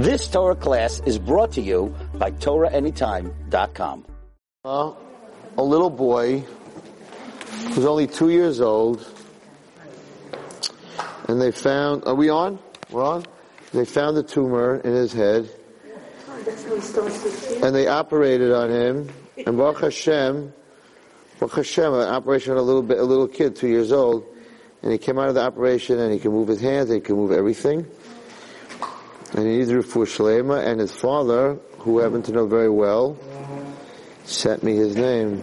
This Torah class is brought to you by TorahAnytime.com. Uh, a little boy who's only two years old, and they found, are we on? We're on? They found a tumor in his head, and they operated on him, and Baruch Hashem, Baruch Hashem, an operation on a little bit, a little kid, two years old, and he came out of the operation and he can move his hands, he can move everything. And he needs refuah shlema, and his father, who I happen to know very well, sent me his name.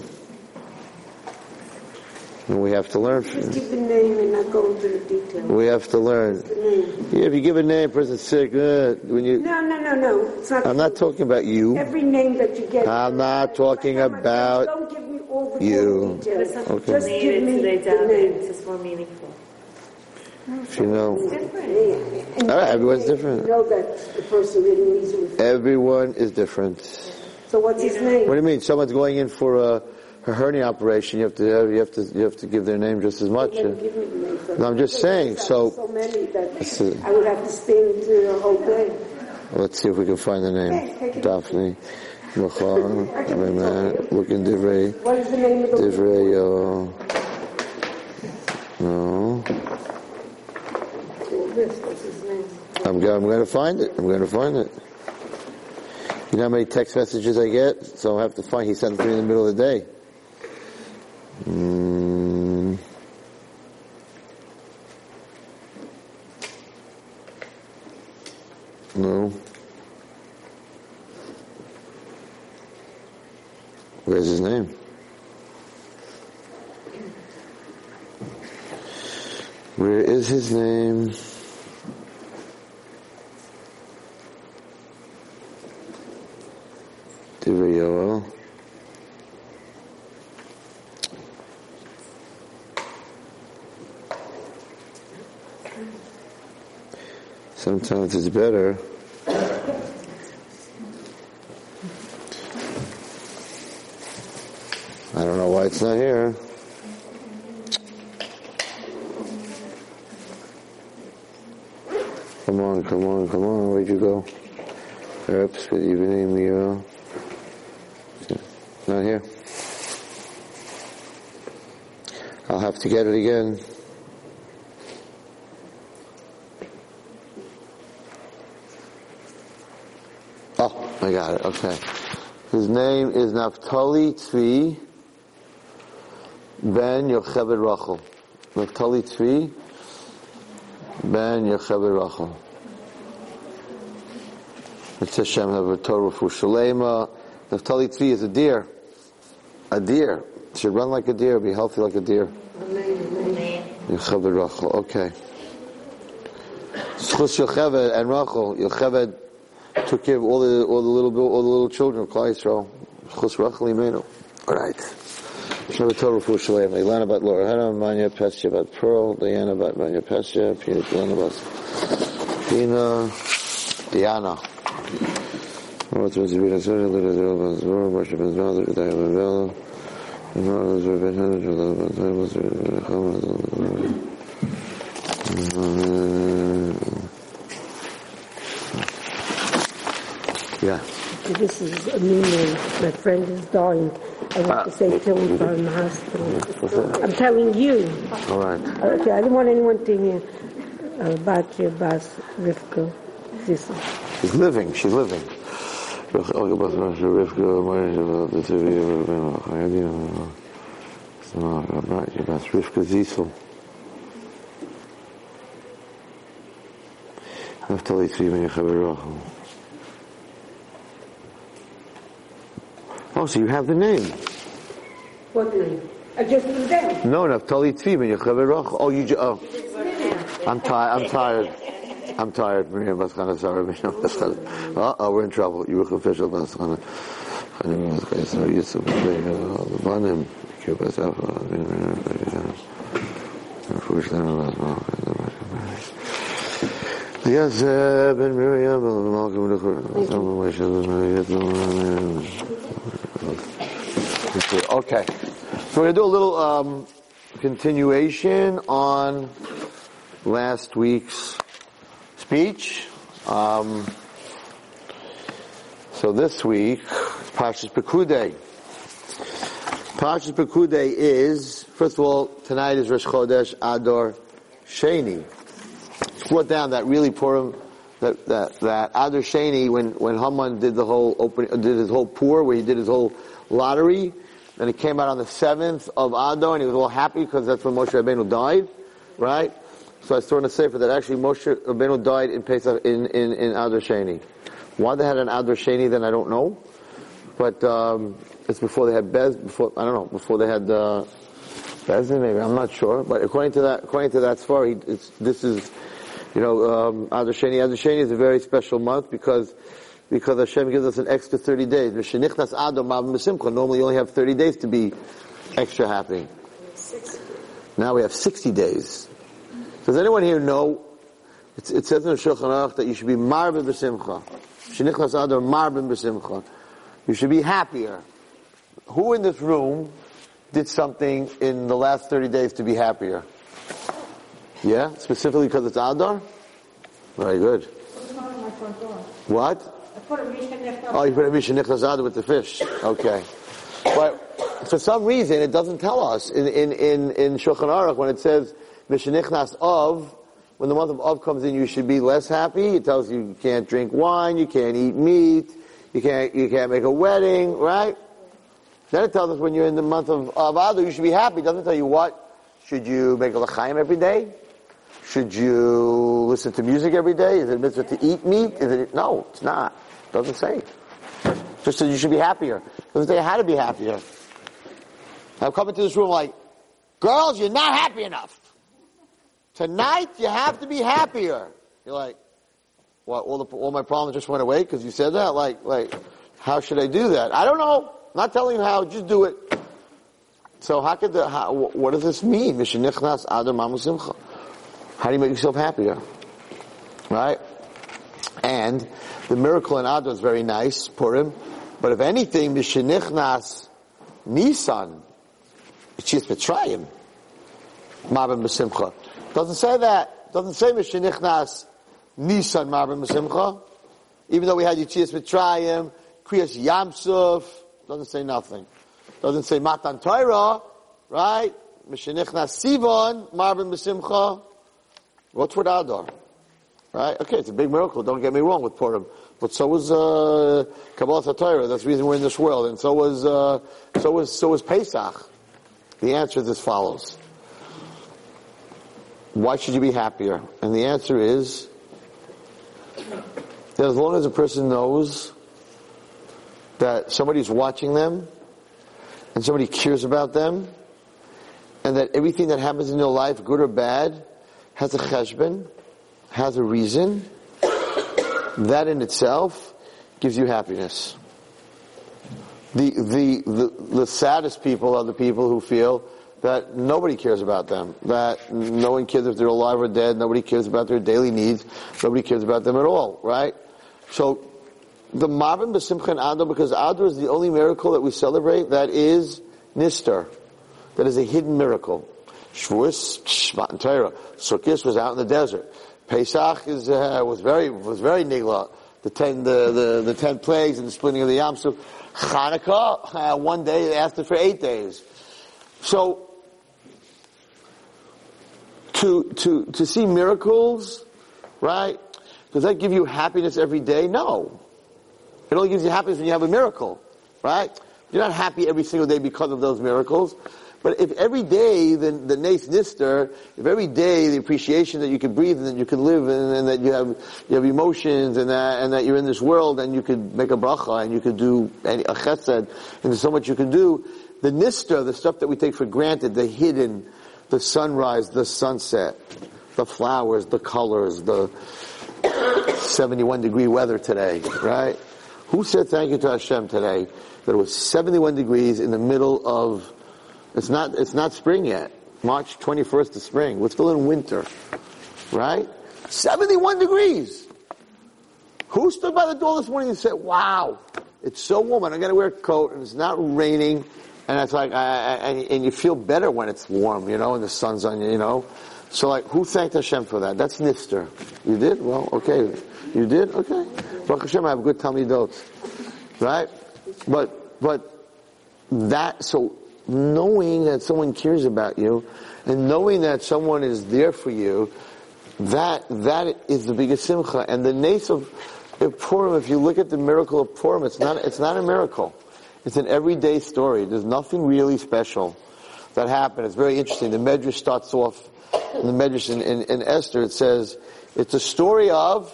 And we have to learn. Just give the name and not go into the details. We have to learn. The name. Yeah, if you give a name, a person's sick, uh, when you, No, no, no, no. It's not. I'm not talking about you. Every name that you get. I'm not talking about Don't give me all the you. details. Okay. Just give me the down, name. it's just more meaningful. If you know. All right, everyone's you different. know that the person really needs. Everyone is different. So what's his name? What do you mean? Someone's going in for a, a hernia operation. You have to you have to you have to give their name just as much. Then give me the name first. No, I'm just saying, so- So many that. I would have to spend the whole day. Let's see if we can find the name. Daphne, Michal, Reman, look in Divrei, What is the name of the Divrei, uh, no. I'm going, I'm going to find it. I'm going to find it. You know how many text messages I get? So I have to find. He sent it to me in the middle of the day. Mm. No. Where's his name? Where is his name? Divrei Yoel. Sometimes it's better. I don't know why it's not here. Come on, come on, come on. Where'd you go? Oops, good evening, Miro. Not here. I'll have to get it again. Oh, I got it. Okay. His name is Naftali Tzvi Ben Yocheved Rachel. Naftali Tzvi Ben Yocheved Rachel. It's Hashem Torah for Shalema. Naftali Tzvi is a deer. A deer. Should run like a deer, be healthy like a deer. Yocheved. Okay. Schus Yocheved and Rachel. Yocheved took care of all the all the little all the little children of Klal Yisrael. Schus Rachel Imenu. All right. Shabbat Torah for Shalem. Ilana about Laura Hannah, Manya Pesha about Pearl, Diana about Manya Pesha, Pina Diana about Pina, Diana. What was the Bina Surah, Lida Zero Zoro, Barsha Ben Zoro, Lida Ben Vela, and Mara Zoro Ben Hannah, Jala Ben Zoro, Zoro Ben Yeah. This is a new name. My friend is dying. I want to say till we go in the hospital. I'm telling you. All right. Okay, I don't want anyone to hear uh, about your boss, Rivka. This is She's living. She's living. Rivka Ziesel. Naftali Tzvi Ben Yocheved Rachel. Oh, so you have the name. what name? I just knew them. No, Naftali Tzvi Rachel. Oh, you ju- oh. I'm tired. I'm tired. I'm tired. Miriam Baschana, sorry. Miriam. Uh-oh, we're in trouble. You were official Baschana, Yisuf, Lebanim, Kibbutz, Yes, uh, Ben Miriam, Malcolm Okay. So we're going to do a little um, continuation on last week's speech. Um, So this week, Parshas Pekudei. Parshas Pekudei is, first of all, tonight is Rosh Chodesh Adar Sheni. Brought down that really Purim, that, that, that Adar Sheni, when, when Haman did the whole open, did his whole pour, where he did his whole lottery, and it came out on the 7th of Adar, and he was all happy because that's when Moshe Rabbeinu died, right? So I saw in a sefer that actually Moshe Rabbeinu died in Pesach, in, in, in Adar Sheni. Why they had an Adar Sheni then I don't know. But, um, it's before they had Bez, before, I don't know, before they had, uh, Bezin maybe, I'm not sure. But according to that, according to that it's, this is, you know, um, Adar Sheni. Adar Sheni is a very special month because, because Hashem gives us an extra 30 days. Mishenichnas Adar Ma'am B'Simcha. Normally you only have 30 days to be extra happy. Now we have 60 days. Does anyone here know, it's, it says in the Shulchan Aruch that you should be Marbin B'Simcha. Shenichnas Adar Marbin B'Simcha. You should be happier. Who in this room did something in the last 30 days to be happier? Yeah? Specifically because it's Adar? Very good. What? Oh, you put a Mishnah Adar with the fish. Okay. But for some reason, it doesn't tell us in, in, in, in Shulchan Aruch when it says Mishenichnas of, when the month of Av comes in, you should be less happy. It tells you you can't drink wine, you can't eat meat, you can't, you can't make a wedding, right? Then it tells us when you're in the month of, Adar, you should be happy. It doesn't tell you what. Should you make a l'chaim every day? Should you listen to music every day? Is it mitzvah to eat meat? Is it, no, it's not. It doesn't say. Just says you should be happier. It doesn't say how to be happier. I'm coming to this room like, girls, you're not happy enough. Tonight, you have to be happier. You're like, what, all, the, all my problems just went away because you said that? Like, like, how should I do that? I don't know. I'm not telling you how, just do it. So how could the, how, what does this mean? How do you make yourself happier? Right? And the miracle in Adar is very nice, Purim. But if anything, Mishenichnas Nisan, Yitzias Mitzrayim, Mabim B'Simcha. Doesn't say that. Doesn't say Mishenichnas Nisan Mabim B'Simcha. Even though we had Yitzias Mitzrayim, Kriyas Yamsuf, doesn't say nothing. Doesn't say Matan Torah, right? Mishenichnas Sivan, Marbin B'Simcha. What's with Adar? Right? Okay, it's a big miracle. Don't get me wrong with Purim. But so was uh, Kabbalah Torah. That's the reason we're in this world. And so was uh, so was so was Pesach. The answer is as follows: Why should you be happier? And the answer is that as long as a person knows that somebody's watching them and somebody cares about them, and that everything that happens in their life, good or bad, has a cheshbon, has a reason, that in itself gives you happiness. The, the, the, the saddest people are the people who feel that nobody cares about them, that no one cares if they're alive or dead, nobody cares about their daily needs, nobody cares about them at all, right? So, the Mavin B'Simcha and Adar, because Adar is the only miracle that we celebrate that is Nistar, that is a hidden miracle. Shavuos, Shvat and Torah. Sukkot was out in the desert. Pesach is, uh, was very, was very nigla. The ten, the, the, the ten plagues and the splitting of the Yam Suf. Hanukkah, uh, one day, it for eight days. So, to, to, to see miracles, right? Does that give you happiness every day? No. It only gives you happiness when you have a miracle, right? You're not happy every single day because of those miracles. But if every day the, the nace nister, if every day the appreciation that you can breathe and that you can live and, and, that you have, you have emotions and that, and that you're in this world and you could make a bracha and you could do any, a chesed and there's so much you can do, the nister, the stuff that we take for granted, the hidden, the sunrise, the sunset, the flowers, the colors, the 71 degree weather today, right? Who said thank you to Hashem today that it was 71 degrees in the middle of it's not, it's not spring yet. March 21st is spring. We're still in winter. Right? 71 degrees. Who stood by the door this morning and said, wow, it's so warm and I gotta wear a coat and it's not raining and it's like, I, I, and you feel better when it's warm, you know, and the sun's on you, you know. So like, who thanked Hashem for that? That's Nister. You did? Well, okay. You did? Okay. Baruch Hashem, I have good tummy Talmidot. Right? But, but that, so knowing that someone cares about you and knowing that someone is there for you, that, that is the biggest simcha. And the nace of, of Purim, if you look at the miracle of Purim, it's not, it's not a miracle. It's an everyday story. There's nothing really special that happened. It's very interesting. The Medrash starts off, in the Medrash in, in, in Esther, it says, it's a story of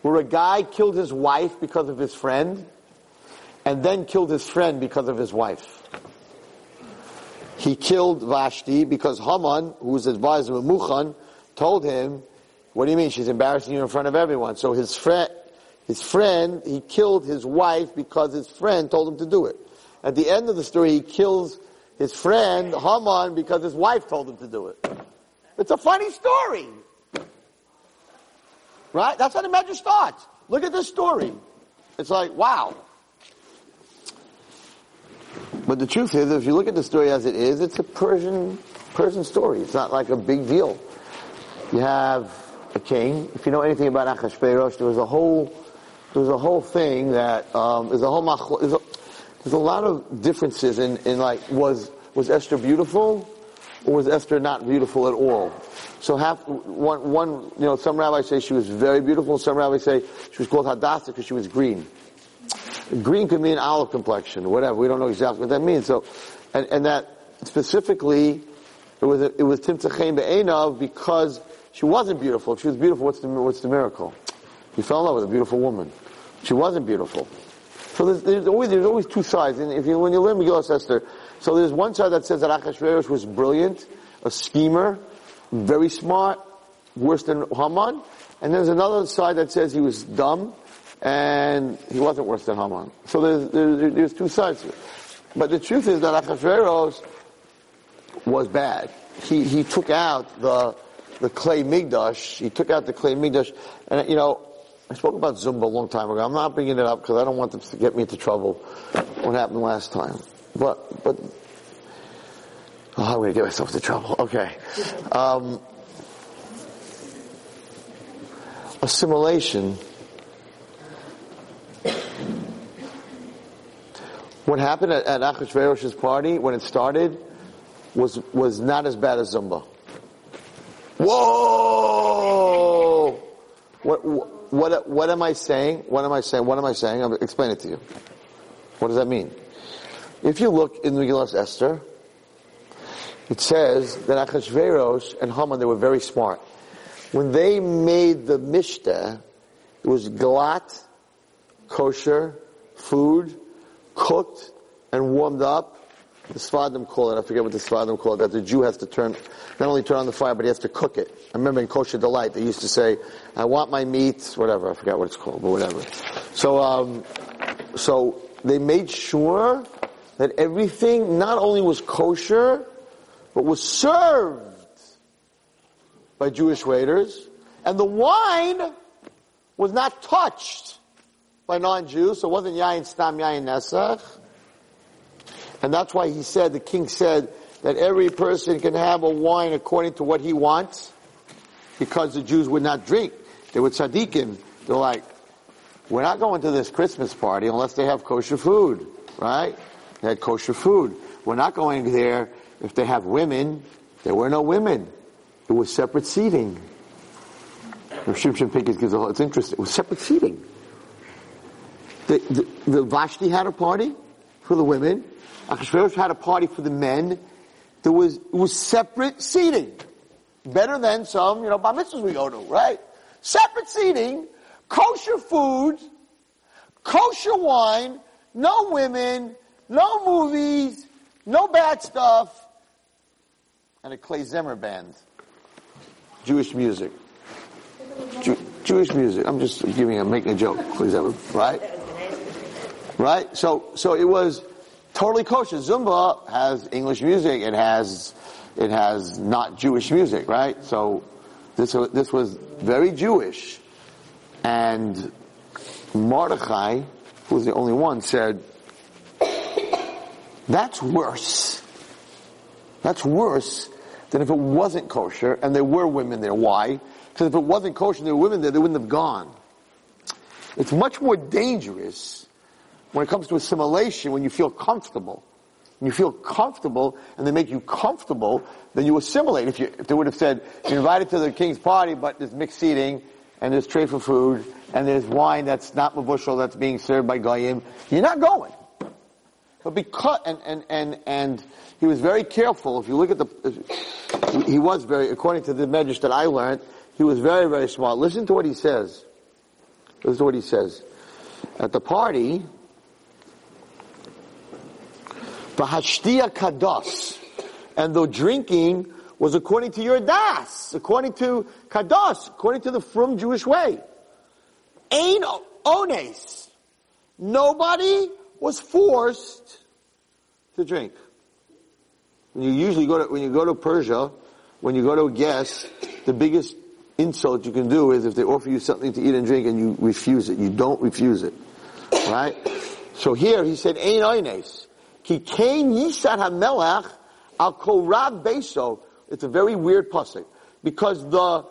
where a guy killed his wife because of his friend, and then killed his friend because of his wife. He killed Vashti because Haman, who was advisor of Muchan, told him, what do you mean? She's embarrassing you in front of everyone. So his friend, his friend, he killed his wife because his friend told him to do it. At the end of the story, he kills his friend, Haman, because his wife told him to do it. It's a funny story. Right? That's how the Medrash starts. Look at this story. It's like, wow. But the truth is, if you look at the story as it is, it's a Persian, Persian story. It's not like a big deal. You have a king. If you know anything about Achashverosh, there was a whole, there was a whole thing that, um, there's a whole, there's a, there's a lot of differences in, in like, was, was Esther beautiful? Or was Esther not beautiful at all? So half, one, one, you know, some rabbis say she was very beautiful, and some rabbis say she was called Hadassah because she was green. Green could mean olive complexion, whatever. We don't know exactly what that means. So, and, and that specifically, it was it was Timtzachem Be'enav because she wasn't beautiful. If she was beautiful, what's the what's the miracle? He fell in love with a beautiful woman. She wasn't beautiful. So there's, there's always there's always two sides. And if you when you learn Megillah Esther, so there's one side that says that Achashverosh was brilliant, a schemer, very smart, worse than Haman, and there's another side that says he was dumb and he wasn't worse than Haman. So there's, there's, there's two sides. But the truth is that Achashverosh was bad. He, he took out the, the klei Mikdash. He took out the klei Mikdash. And, you know, I spoke about Zumba a long time ago. I'm not bringing it up because I don't want them to get me into trouble. What happened last time. But, but, oh, I'm going to get myself into trouble. Okay. Um, assimilation What happened at, at Achashverosh's party when it started was was not as bad as Zumba. Whoa! What what what what am I saying? What am I saying? What am I saying? I'll explain it to you. What does that mean? If you look in Megillah Esther, it says that Achashverosh and Haman they were very smart. When they made the mishta, it was glatt, kosher, food, cooked and warmed up. The Sfadim call it, I forget what the Sfadim call it, that the Jew has to turn, not only turn on the fire, but he has to cook it. I remember in Kosher Delight, they used to say, I want my meat, whatever, I forgot what it's called, but whatever. So, um, so they made sure that everything not only was kosher, but was served by Jewish waiters, and the wine was not touched by non-Jews, so it wasn't Yain Stam Yain Nesach. And that's why he said, the king said, that every person can have a wine according to what he wants, because the Jews would not drink. They would tzaddikim. They're like, we're not going to this Christmas party unless they have kosher food, right? They had kosher food. We're not going there if they have women. There were no women. It was separate seating. Shimshon Pincus gives a it's interesting. It was separate seating. The, the, the Vashti had a party for the women. Achashverosh had a party for the men. There was, it was separate seating. Better than some, you know, bar mitzvahs we go to, right? Separate seating, kosher food, kosher wine, no women, no movies, no bad stuff, and a Clay klezmer band. Jewish music. Jew, Jewish music. I'm just giving a, making a joke, Clay klezmer, right? Right? So, so it was totally kosher. Zumba has English music. It has, it has not Jewish music, right? So this, this was very Jewish. And Mordechai, who was the only one, said, that's worse. That's worse than if it wasn't kosher and there were women there. Why? Because if it wasn't kosher and there were women there, they wouldn't have gone. It's much more dangerous when it comes to assimilation when you feel comfortable. You feel comfortable and they make you comfortable, then you assimilate. If, you, if they would have said, you're invited to the king's party, but there's mixed seating, and there's tray for food, and there's wine that's not mabushal that's being served by Goyim, you're not going. But because, and, and, and, and he was very careful, if you look at the, he was very, according to the medrash that I learned, he was very, very smart. Listen to what he says. Listen to what he says. At the party, V'hashtia kados. And the drinking was according to your das, according to kados, according to the frum Jewish way. Ain ones. Nobody was forced to drink. When you usually go to, when you go to Persia, when you go to a guest, the biggest insult you can do is if they offer you something to eat and drink and you refuse it. You don't refuse it. Right? So here he said, Ain oines. Ki kain yisad hamelach al korav beso. It's a very weird pasuk. Because the,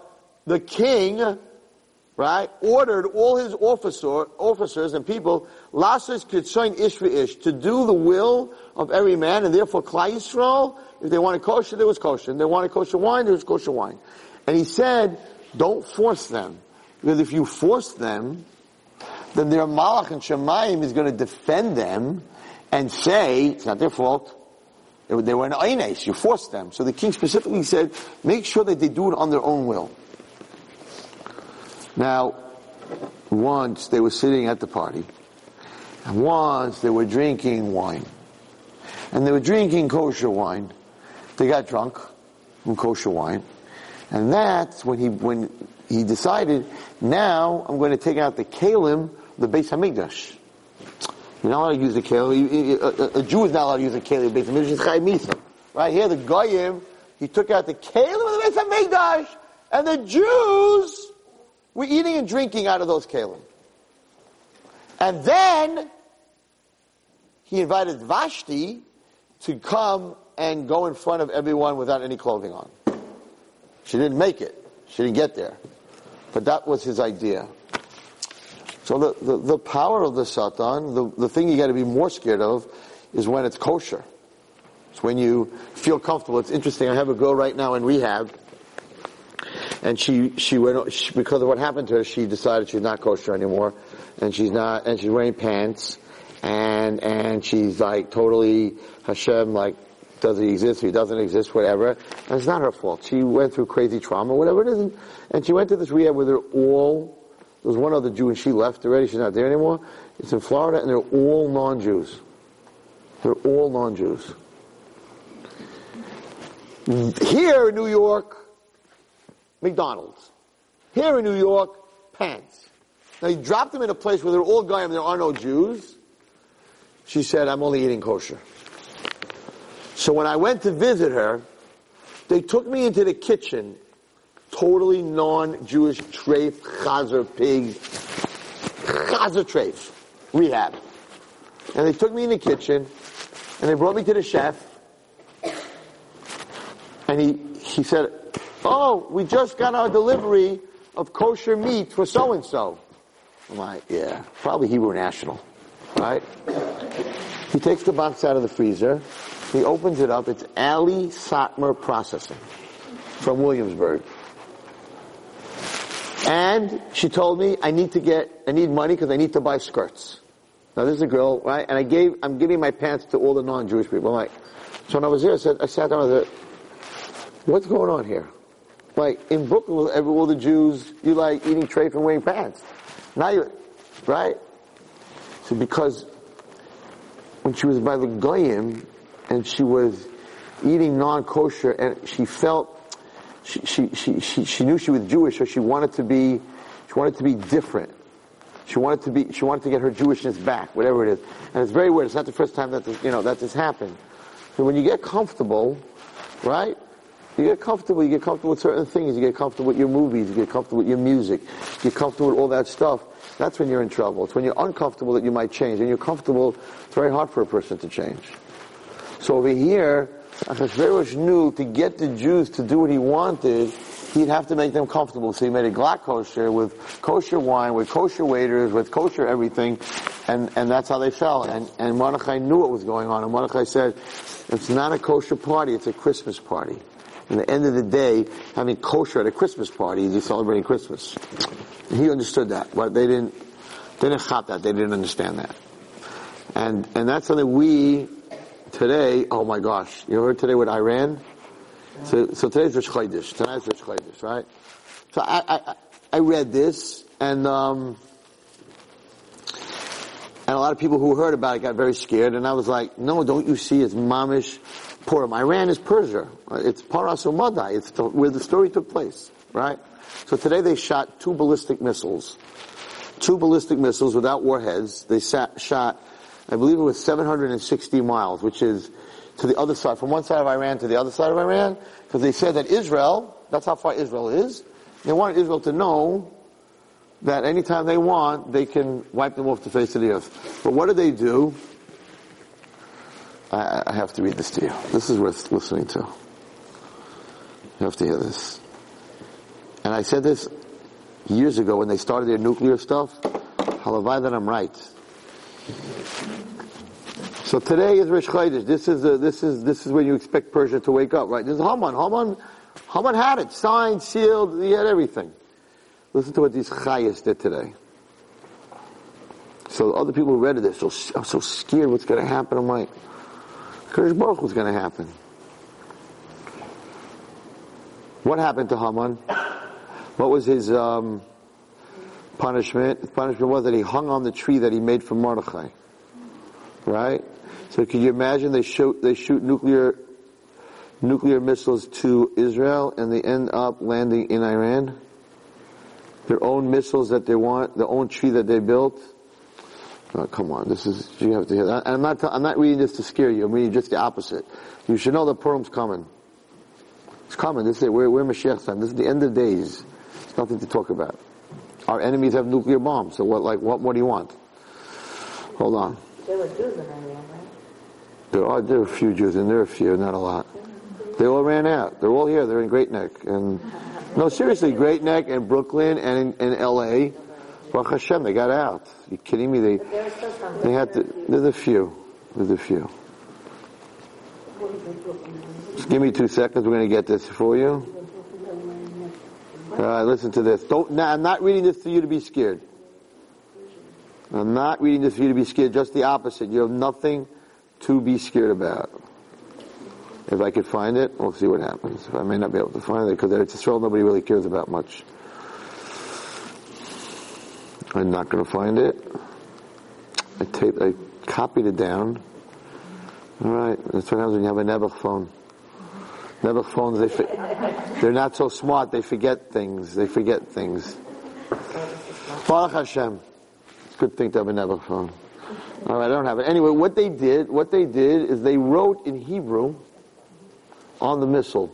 the king, right, ordered all his officer, officers and people, lasses kitzoin ish ish, to do the will of every man, and therefore Klal Yisrael, if they wanted kosher, there was kosher. They wanted kosher wine, there was kosher wine. And he said, don't force them. Because if you force them, then their Malach and Shemayim is going to defend them and say, it's not their fault. They were, an Aines, you forced them. So the king specifically said, make sure that they do it on their own will. Now, once they were sitting at the party, and once they were drinking wine, and they were drinking kosher wine, they got drunk from kosher wine, and that's when he, when he decided, now I'm going to take out the kalim, the Beis Hamikdash. You're not allowed to use the kalim. A, a, a, Jew is not allowed to use a kalim. Beis Hamikdash is Chai Misa. Right here, the Goyim, he took out the kalim of the Beis Hamikdash, and the Jews were eating and drinking out of those kalim. And then, he invited Vashti to come and go in front of everyone without any clothing on. She didn't make it. She didn't get there. But that was his idea. So the, the, the power of the Satan, the, the thing you got to be more scared of is when it's kosher. It's when you feel comfortable. It's interesting. I have a girl right now in rehab, and she she went she, because of what happened to her. She decided she's not kosher anymore, and she's not, and she's wearing pants, and and she's like totally Hashem like does he exist, he doesn't exist, whatever. And it's not her fault. She went through crazy trauma, whatever it is, and, she went to this rehab where they're all, there was one other Jew and she left already, she's not there anymore. It's in Florida and they're all non-Jews. They're all non-Jews. Here in New York, McDonald's. Here in New York, pants. Now you drop them in a place where they're all Goyim, and there are no Jews. She said, I'm only eating kosher. So when I went to visit her, they took me into the kitchen, totally non-Jewish treif, chazer pig, chazer treif, rehab. And they took me in the kitchen, and they brought me to the chef, and he, he said, oh, we just got our delivery of kosher meat for so-and-so. I'm like, yeah, probably Hebrew National, right? He takes the box out of the freezer, he opens it up. It's Ali Satmar Processing from Williamsburg. And she told me I need to get, I need money because I need to buy skirts. Now this is a girl, right? And I gave, I'm giving my pants to all the non-Jewish people. I'm like, so when I was there, I said, I sat down and I said, what's going on here? Like in Brooklyn, every, all the Jews, you like eating treif and wearing pants. Now you're, right? So because when she was by the Goyim, and she was eating non-kosher and she felt she, she, she, she, knew she was Jewish so she wanted to be she wanted to be different. She wanted to be she wanted to get her Jewishness back whatever it is. And it's very weird. It's not the first time that this, you know that this happened. So when you get comfortable right? You get comfortable you get comfortable with certain things. You get comfortable with your movies you get comfortable with your music you get comfortable with all that stuff. That's when you're in trouble. It's when you're uncomfortable that you might change and you're comfortable. It's very hard for a person to change. So over here, Achashverosh knew to get the Jews to do what he wanted, he he'd have to make them comfortable. So he made a glatt kosher with kosher wine, with kosher waiters, with kosher everything, and, and that's how they fell. And, and Mordechai knew what was going on, and Mordechai said, it's not a kosher party, it's a Christmas party. And the end of the day, having kosher at a Christmas party is you celebrating Christmas. He understood that, but they didn't, they didn't chop that, they didn't understand that. And, and that's something we, today, oh my gosh, you heard today with Iran? So, so today's Rosh Chodesh. Tonight's Rosh Chodesh, right? So I, I, I read this, and um, and a lot of people who heard about it got very scared, and I was like, no, don't you see it's Mamish Purim. Iran is Persia. It's Paras Umadai. It's the, where the story took place, right? So today they shot two ballistic missiles. Two ballistic missiles without warheads. They sat, shot, I believe it was 760 miles, which is to the other side, from one side of Iran to the other side of Iran, because they said that Israel, that's how far Israel is. They wanted Israel to know that anytime they want, they can wipe them off the face of the earth. But what do they do? I, I have to read this to you. This is worth listening to. You have to hear this. And I said this years ago when they started their nuclear stuff. Halavai that I'm right. So today is Chodesh. This is a, this is this is when you expect Persia to wake up, right? This is Haman. Haman, Haman had it signed, sealed. He had everything. Listen to what these chayas did today. So other people who read it, they're so, I'm so scared what's going to happen. I'm like, Kurdish Baruch what's going to happen. What happened to Haman? What was his um, punishment? His punishment was that he hung on the tree that he made for Mordechai. Right? So can you imagine they shoot, they shoot nuclear, nuclear missiles to Israel and they end up landing in Iran? Their own missiles that they want, their own tree that they built? Oh, come on, this is, you have to hear that. I'm not, I'm not reading this to scare you, I'm reading just the opposite. You should know the Purim's coming. It's coming, this is it, we're, we're Mashiach time, this is the end of days. There's nothing to talk about. Our enemies have nuclear bombs, so what, like, what more do you want? Hold on. There were Jews in Iran, right? There are, there are a few Jews, and there are a few, not a lot. They all ran out. They're all here. They're in Great Neck. And, no, seriously, Great Neck and Brooklyn and in, in L.A. Baruch Hashem, they got out. you kidding me? They, But there were still some. they had to, there's a few. There's a few. Just give me two seconds. We're going to get this for you. All right, listen to this. Don't, now, I'm not reading this to you to be scared. I'm not reading this for you to be scared. Just the opposite. You have nothing to be scared about. If I could find it, we'll see what happens. If I may not be able to find it because it's Israel nobody really cares about much. I'm not going to find it. I taped, I copied it down. All right, that's what happens when you have a Nebuch phone. Nebuch phones, they fi- they're not so smart. They forget things. They forget things. Baruch Hashem. It's a good thing to have a Nebuch phone. All right, I don't have it. Anyway, what they did, what they did is they wrote in Hebrew on the missile.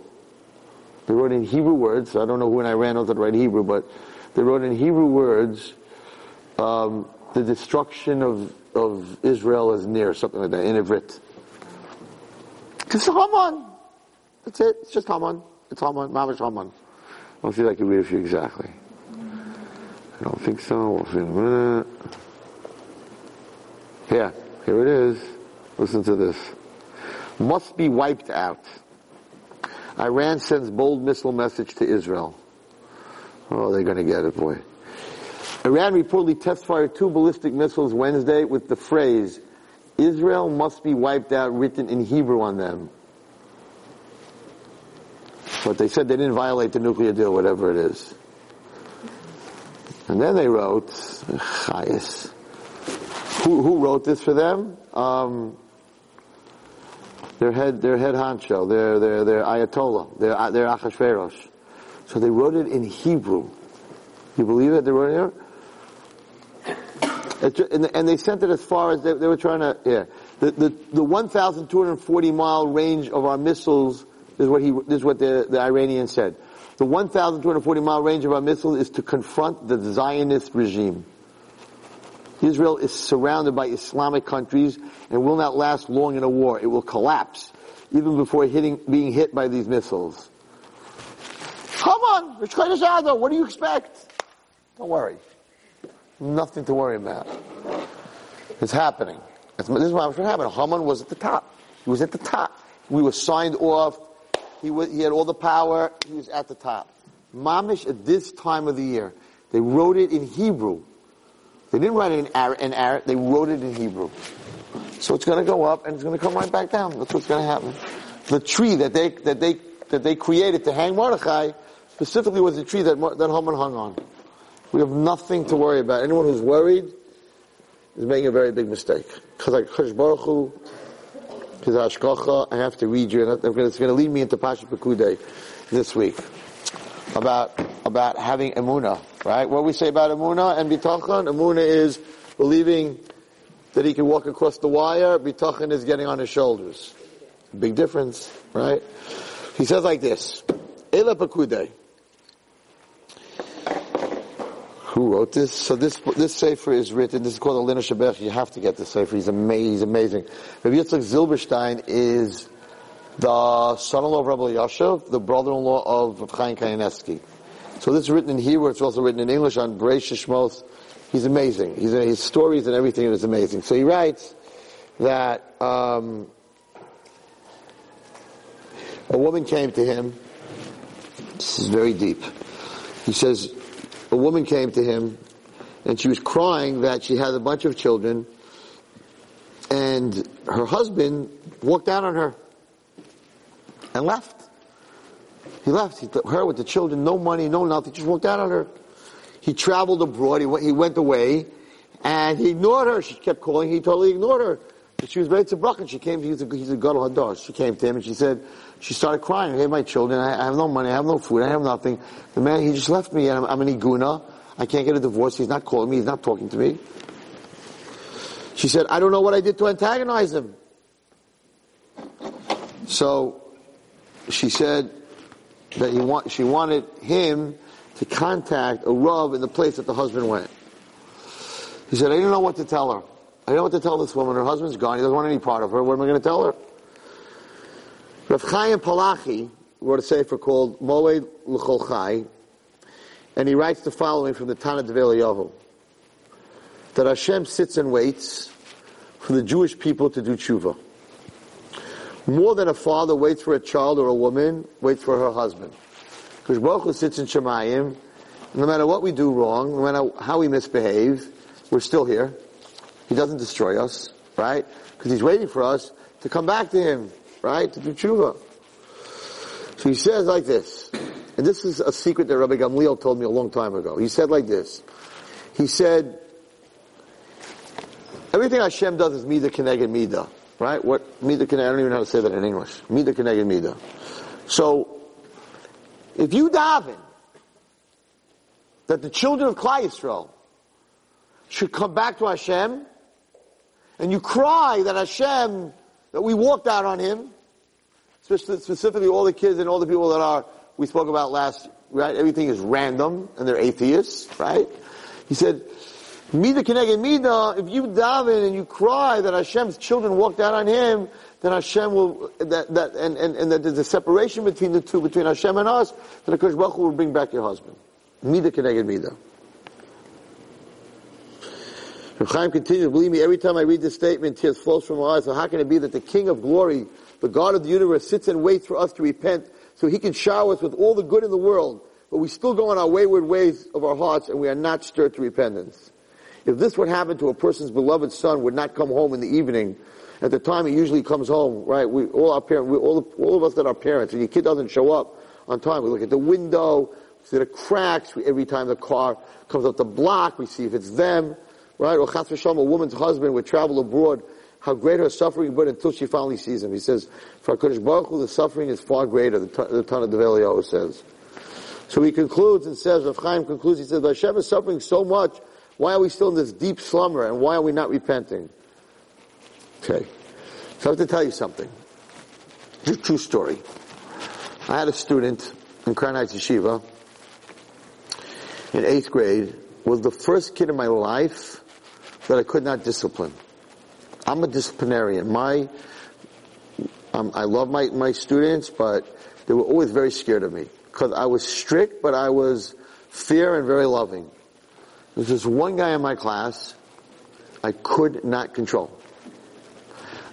They wrote in Hebrew words. I don't know who in Iran knows how to write Hebrew, but they wrote in Hebrew words, um, the destruction of, of Israel is near, something like that, in Ivrit. It's Haman. That's it. It's just Haman. It's Haman. Mamash Haman. I'll see if I can read it for you exactly. I don't think so. We'll see in a minute. Yeah, here it is. Listen to this. Must be wiped out. Iran sends bold missile message to Israel. Oh, they're going to get it, boy. Iran reportedly test fired two ballistic missiles Wednesday with the phrase, Israel must be wiped out written in Hebrew on them. But they said they didn't violate the nuclear deal, whatever it is. And then they wrote, Chayas. Who, who wrote this for them? Um, their head, their head honcho, their, their, their Ayatollah, their, their Achashverosh. So they wrote it in Hebrew. You believe it? They wrote it here? And, and they sent it as far as they, they were trying to, yeah. The, the, the 1,240 mile range of our missiles is what he, this is what the, the Iranians said. The 1,240 mile range of our missiles is to confront the Zionist regime. Israel is surrounded by Islamic countries and will not last long in a war. It will collapse even before hitting, being hit by these missiles. Haman, Rosh Chodesh Adar, what do you expect? Don't worry. Nothing to worry about. It's happening. This is what happened. Haman was at the top. He was at the top. We were signed off. He, he had all the power. He was at the top. Mamish at this time of the year. They wrote it in Hebrew. They didn't write it in Arabic, in Arabic they wrote it in Hebrew. So it's going to go up and it's going to come right back down. That's what's going to happen. The tree that they, that they, that they created to hang Mordechai specifically was the tree that, that Haman hung on. We have nothing to worry about. Anyone who's worried is making a very big mistake. Because like Baruch Hu, his Hashgacha, I have to read you, and it's going to lead me into Pasha Pekudei this week. About, about having emuna, right? What we say about emuna and bitachon, emuna is believing that he can walk across the wire, bitachon is getting on his shoulders. Big difference, right? He says like this, Ela Pekudei. Who wrote this? So this this sefer is written. This is called Aleinu L'shabeach. You have to get this sefer. He's amazing. He's amazing. Rabbi Yitzchak Zilberstein is the son-in-law of Rabbi Elyashiv, the brother-in-law of Chaim Kanievsky. So this is written in Hebrew. It's also written in English on Bereishis Shmos. He's amazing. He's, his stories and everything is amazing. So he writes that um, a woman came to him. This is very deep. He says, a woman came to him and she was crying that she had a bunch of children and her husband walked out on her and left. He left. He her with the children, no money, no nothing, just walked out on her. He traveled abroad, he went, he went away, and he ignored her. She kept calling, he totally ignored her. She was very tzibrak, and she came, he's a, he's a gadol hadas. She came to him and she said, she started crying, I hey, my children, I, have no money, I have no food, I have nothing. The man, he just left me, and I'm, I'm an iguna. I can't get a divorce, he's not calling me, he's not talking to me. She said, I don't know what I did to antagonize him. So, she said that he want, she wanted him to contact a Rav in the place that the husband went. He said, I didn't know what to tell her. I didn't know what to tell this woman. Her husband's gone. He doesn't want any part of her. What am I going to tell her? Rav Chaim Palachi wrote a sefer called Moed L'chol Chai, and he writes the following from the Tana Devei Eliyahu, that Hashem sits and waits for the Jewish people to do tshuva. More than a father waits for a child or a woman waits for her husband. Because Baruch sits in Shemayim, no matter what we do wrong, no matter how we misbehave, we're still here. He doesn't destroy us, right? Because he's waiting for us to come back to him, right? To do tshuva. So he says like this, and this is a secret that Rabbi Gamliel told me a long time ago. He said like this. He said, everything Hashem does is mida keneged mida, right? What mida keneged? I don't even know how to say that in English. Mida keneged mida. So, if you daven that the children of Klal Yisrael should come back to Hashem, and you cry that Hashem, that we walked out on him, specifically all the kids and all the people that are, we spoke about last, right? Everything is random, and they're atheists, right? He said, Mida Keneged Mida, if you daven and you cry that Hashem's children walked out on him, then Hashem will, that, that, and, and, and that there's a separation between the two, between Hashem and us, then HaKadosh Baruch Hu will bring back your husband. Mida Keneged Mida. Reb Chaim continues, believe me, every time I read this statement, tears flows from my eyes. So how can it be that the King of glory, the God of the universe, sits and waits for us to repent so he can shower us with all the good in the world, but we still go on our wayward ways of our hearts and we are not stirred to repentance. If this would happen to a person's beloved son would not come home in the evening, at the time he usually comes home, right? We, all our parents, we, all, all of us that are parents, and your kid doesn't show up on time, we look at the window, see the cracks, every time the car comes up the block, we see if it's them, right? Or Chas v'shalom, a woman's husband would travel abroad, how great her suffering would until she finally sees him. He says, for HaKadosh Baruch Hu, the suffering is far greater, the, the Tana Devei Eliyahu says. So he concludes and says, Rav Chaim concludes, he says, Hashem is suffering so much, why are we still in this deep slumber, and why are we not repenting? Okay. So I have to tell you something. Just true story. I had a student in Heights Yeshiva in eighth grade, was the first kid in my life that I could not discipline. I'm a disciplinarian. My, um, I love my, my students, but they were always very scared of me. because I was strict, but I was fair and very loving. There's this one guy in my class I could not control.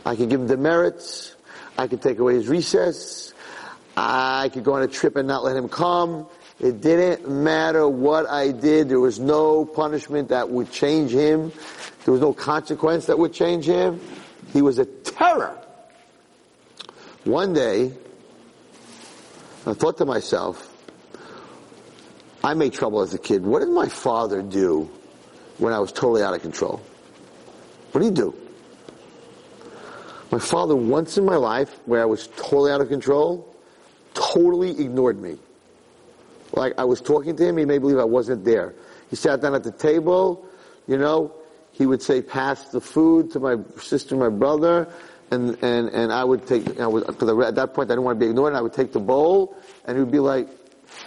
I could give him demerits. I could take away his recess. I could go on a trip and not let him come. It didn't matter what I did. There was no punishment that would change him. There was no consequence that would change him. He was a terror. One day, I thought to myself, I made trouble as a kid. What did my father do when I was totally out of control? What did he do? My father, once in my life, where I was totally out of control, totally ignored me. Like I was talking to him, he made believe I wasn't there. He sat down at the table, you know, he would say, pass the food to my sister, my brother, and, and, and I would take, because at that point I didn't want to be ignored, and I would take the bowl, and he would be like,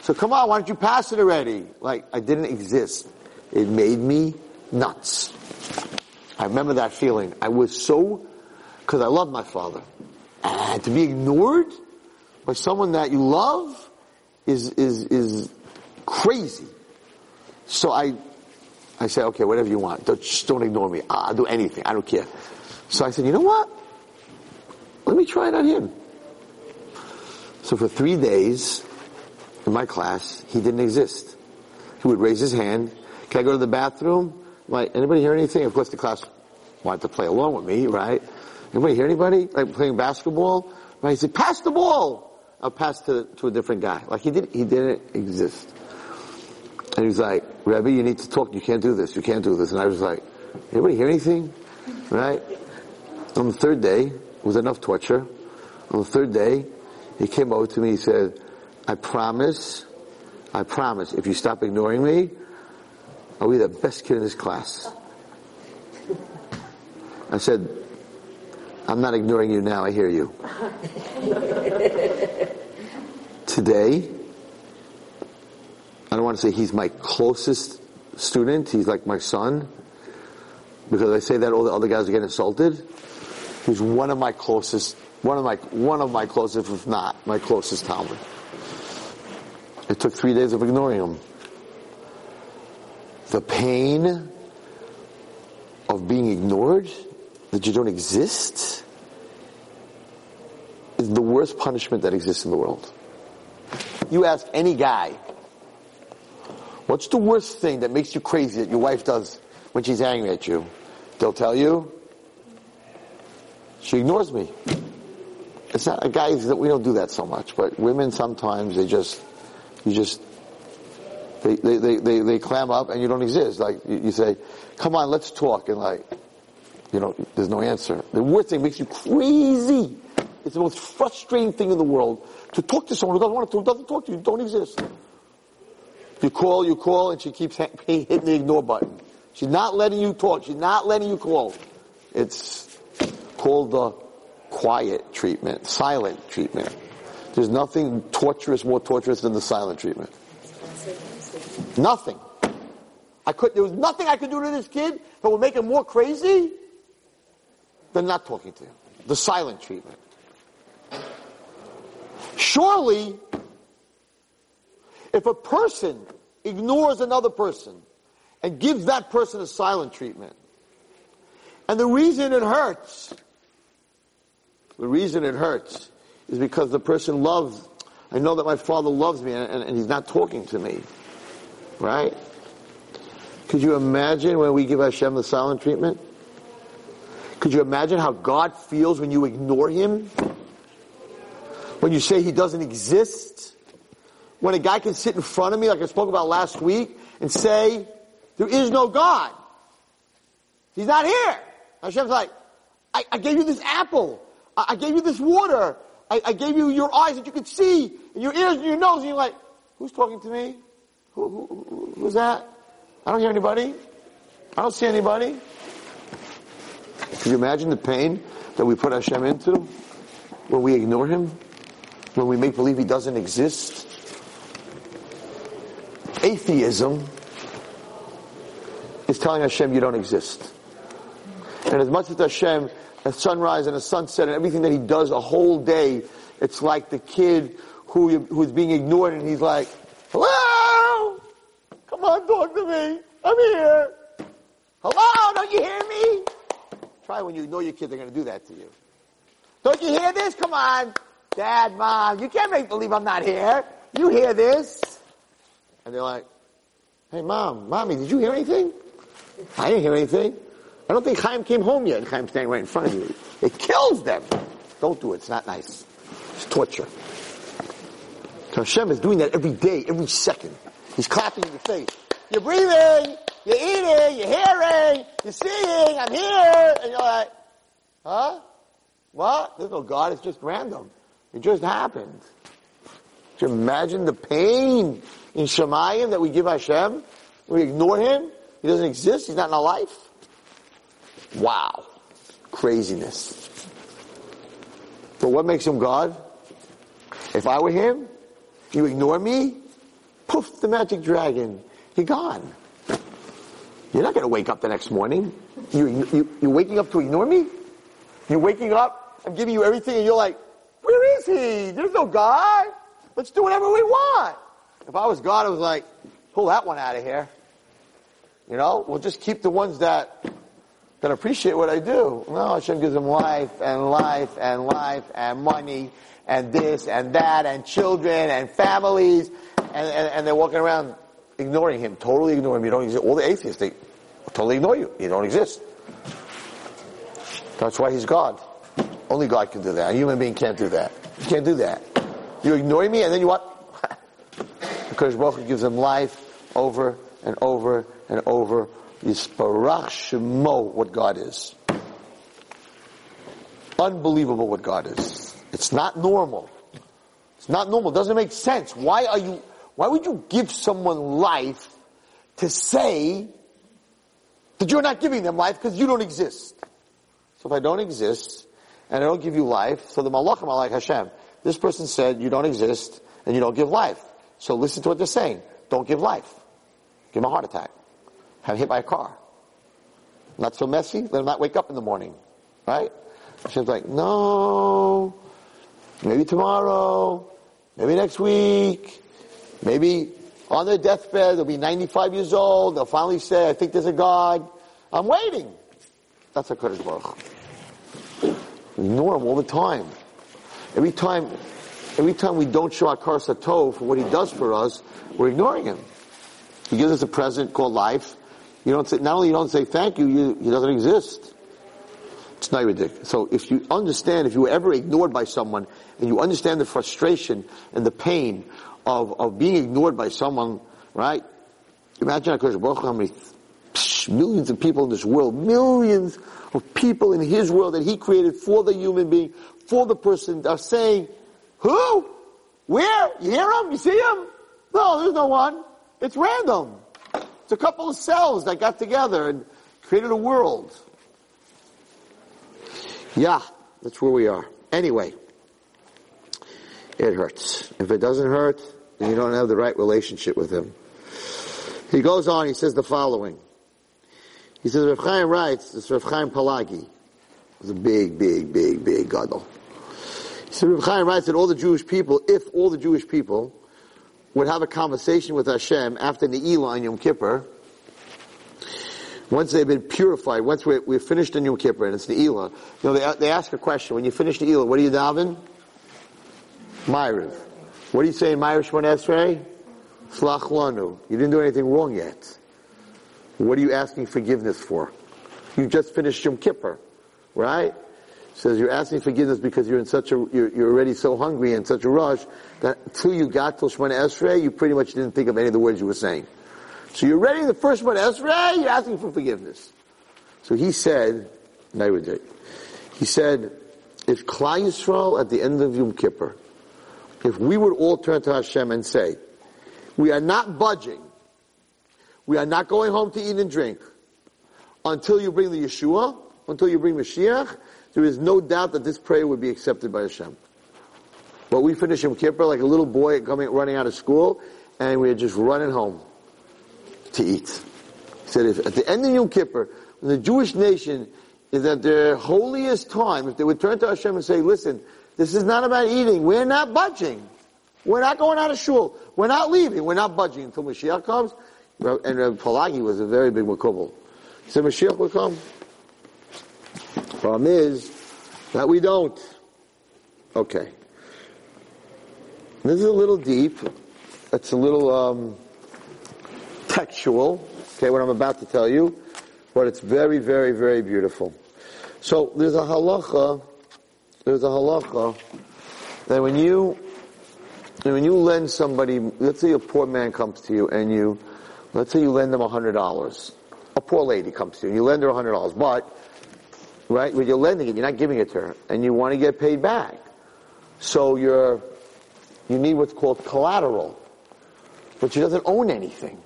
so come on, why don't you pass it already? Like, I didn't exist. It made me nuts. I remember that feeling. I was so, because I love my father. And to be ignored by someone that you love is, is, is crazy. So I, I said, okay, whatever you want. Don't, just don't ignore me. I'll do anything. I don't care. So I said, you know what? Let me try it on him. So for three days in my class, he didn't exist. He would raise his hand. Can I go to the bathroom? Like, anybody hear anything? Of course the class wanted to play along with me, right? Anybody hear anybody? Like playing basketball? Right? He said, pass the ball! I'll pass to, to a different guy. Like he did, he didn't exist. And he was like, Rebbe, you need to talk. You can't do this. You can't do this. And I was like, anybody hear anything? Right? On the third day, it was enough torture. On the third day, he came over to me. He said, I promise, I promise, if you stop ignoring me, I'll be the best kid in this class. I said, I'm not ignoring you now, I hear you. Today, want to say he's my closest student, he's like my son, because I say that all the other guys are getting insulted. He's one of my closest, one of my, one of my closest, if not my closest Talmud. It took three days of ignoring him. The pain of being ignored, that you don't exist, is the worst punishment that exists in the world. You ask any guy, what's the worst thing that makes you crazy that your wife does when she's angry at you? They'll tell you, she ignores me. It's not, a guys, we don't do that so much, but women sometimes, they just, you just, they, they, they, they, they clam up and you don't exist. Like, you, you say, come on, let's talk, and like, you know, there's no answer. The worst thing makes you crazy. It's the most frustrating thing in the world to talk to someone who doesn't want to talk, doesn't talk to you, don't exist. You call, you call, and she keeps hitting the ignore button. She's not letting you talk. She's not letting you call. It's called the quiet treatment, silent treatment. There's nothing torturous, more torturous than the silent treatment. Nothing. I could, there was nothing I could do to this kid that would make him more crazy than not talking to him. The silent treatment. Surely, if a person ignores another person and gives that person a silent treatment, and the reason it hurts, the reason it hurts is because the person loves, I know that my father loves me and, and, and he's not talking to me. Right? Could you imagine when we give Hashem the silent treatment? Could you imagine how God feels when you ignore Him? When you say He doesn't exist? When a guy can sit in front of me, like I spoke about last week, and say, there is no God. He's not here. Hashem's like, I, I gave you this apple. I, I gave you this water. I, I, gave you your eyes that you could see, and your ears and your nose, and you're like, who's talking to me? Who, who, who's that? I don't hear anybody. I don't see anybody. Can you imagine the pain that we put Hashem into when we ignore Him? When we make believe He doesn't exist? Atheism is telling Hashem you don't exist. And as much as Hashem, a sunrise and a sunset and everything that He does a whole day, it's like the kid who who's being ignored, and he's like, "Hello, come on, talk to me. I'm here. Hello, don't you hear me?" Try when you ignore your kid; they're going to do that to you. Don't you hear this? Come on, Dad, Mom. You can't make believe I'm not here. You hear this? And they're like, "Hey, Mom, Mommy, did you hear anything?" I didn't hear anything. I don't think Chaim came home yet, and Chaim's standing right in front of you. It kills them. Don't do it. It's not nice. It's torture. So Hashem is doing that every day, every second. He's clapping in your face. You're breathing. You're eating. You're hearing. You're seeing. I'm here. And you're like, huh? What? There's no God. It's just random. It just happened. Can you imagine the pain in Shemayim that we give Hashem? We ignore Him. He doesn't exist. He's not in our life. Wow. Craziness. But what makes him God? If I were him, you ignore me, poof, the magic dragon, you're gone. You're not going to wake up the next morning. You, you, you're waking up to ignore me? You're waking up, I'm giving you everything, and you're like, where is he? There's no God. Let's do whatever we want. If I was God, I was like, pull that one out of here. You know, we'll just keep the ones that that appreciate what I do. No, Hashem gives them life and life and life and money and this and that and children and families and, and, and they're walking around ignoring him, totally ignoring him. You don't exist. All the atheists, they totally ignore you. You don't exist. That's why he's God. Only God can do that. A human being can't do that. You can't do that. You ignore me and then you what? Because Baruch gives them life over and over and over. Yisparach Shemo, what God is. Unbelievable what God is. It's not normal. It's not normal. It doesn't make sense. Why are you, why would you give someone life to say that you're not giving them life because you don't exist? So if I don't exist, and I don't give you life, so the malachim are like Hashem. This person said you don't exist, and you don't give life. So listen to what they're saying. Don't give life. Give him a heart attack. Have him hit by a car. Not so messy. Let him not wake up in the morning. Right? Hashem's like, no. Maybe tomorrow. Maybe next week. Maybe on their deathbed, they'll be 95 years old. They'll finally say, I think there's a God. I'm waiting. That's a Kodesh Baruch. Ignore him all the time. Every time, every time we don't show our Satov for what he does for us, we're ignoring him. He gives us a present called life. You don't say, not only you don't say thank you, you he doesn't exist. It's not ridiculous. So if you understand, if you were ever ignored by someone, and you understand the frustration and the pain of, of being ignored by someone, right? Imagine HaKadosh Baruch Hu many millions of people in this world, millions of people in His world that He created for the human being, for the person, are saying, who? Where? You hear him? You see him? No, there's no one. It's random. It's a couple of cells that got together and created a world. Yeah, that's where we are. Anyway, it hurts. If it doesn't hurt, then you don't have the right relationship with him. He goes on, he says the following. He says, Rav Chaim writes, this Rav Chaim Palagi, was a big, big, big, big gadol. Said, Rav Chaim writes that all the Jewish people, if all the Jewish people would have a conversation with Hashem after the Elah on Yom Kippur, once they've been purified, once we're, we're finished in Yom Kippur, and it's the Elah, you know, they, they ask a question, when you finish the Elah, what do you daven? Maariv. What do you say in Maariv Shemon Esrei? Slach lanu. You didn't do anything wrong yet. What are you asking forgiveness for? You just finished Yom Kippur, right? Says you're asking forgiveness because you're in such a, you're, you're already so hungry and such a rush that until you got to Shemon Esrei, you pretty much didn't think of any of the words you were saying. So you're ready the first Shemon Esrei, you're asking for forgiveness. So he said, he said, if Klal Yisrael at the end of Yom Kippur, if we would all turn to Hashem and say, we are not budging, we are not going home to eat and drink until you bring the Yeshua, until you bring Mashiach, there is no doubt that this prayer would be accepted by Hashem. But we finish Yom Kippur like a little boy coming, running out of school, and we're just running home to eat. He said, if at the end of Yom Kippur, when the Jewish nation is at their holiest time, if they would turn to Hashem and say, listen, this is not about eating, we're not budging. We're not going out of shul. We're not leaving. We're not budging until Mashiach comes. And Reb Palagi was a very big makubal. He said Mashiach will come. Problem is that we don't. Okay. This is a little deep. It's a little um, textual. Okay, what I'm about to tell you, but it's very, very, very beautiful. So there's a halacha. There's a halacha that when you when you lend somebody, let's say a poor man comes to you and you, let's say you lend them a hundred dollars. A poor lady comes to you, and you lend her a hundred dollars, but right when you're lending it, you're not giving it to her, and you want to get paid back. So you're you need what's called collateral, but she doesn't own anything.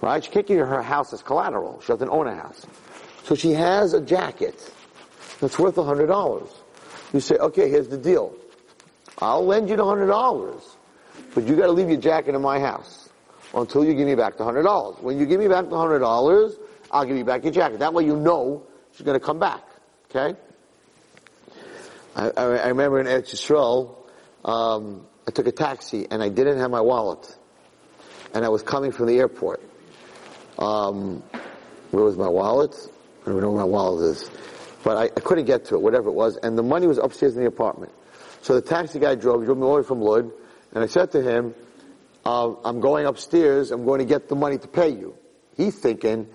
Right? She can't give her house as collateral. She doesn't own a house. So she has a jacket that's worth a hundred dollars. You say, okay, here's the deal. I'll lend you the hundred dollars, but you got to leave your jacket in my house until you give me back the hundred dollars. When you give me back the hundred dollars, I'll give you back your jacket. That way you know she's going to come back. Okay? I, I, I remember in Eretz Yisrael, um, I took a taxi and I didn't have my wallet, and I was coming from the airport. Um, where was my wallet? I don't know where my wallet is, but I, I couldn't get to it, whatever it was, and the money was upstairs in the apartment. So the taxi guy drove, drove me all the way from Lud, and I said to him, uh, I'm going upstairs, I'm going to get the money to pay you. He's thinking,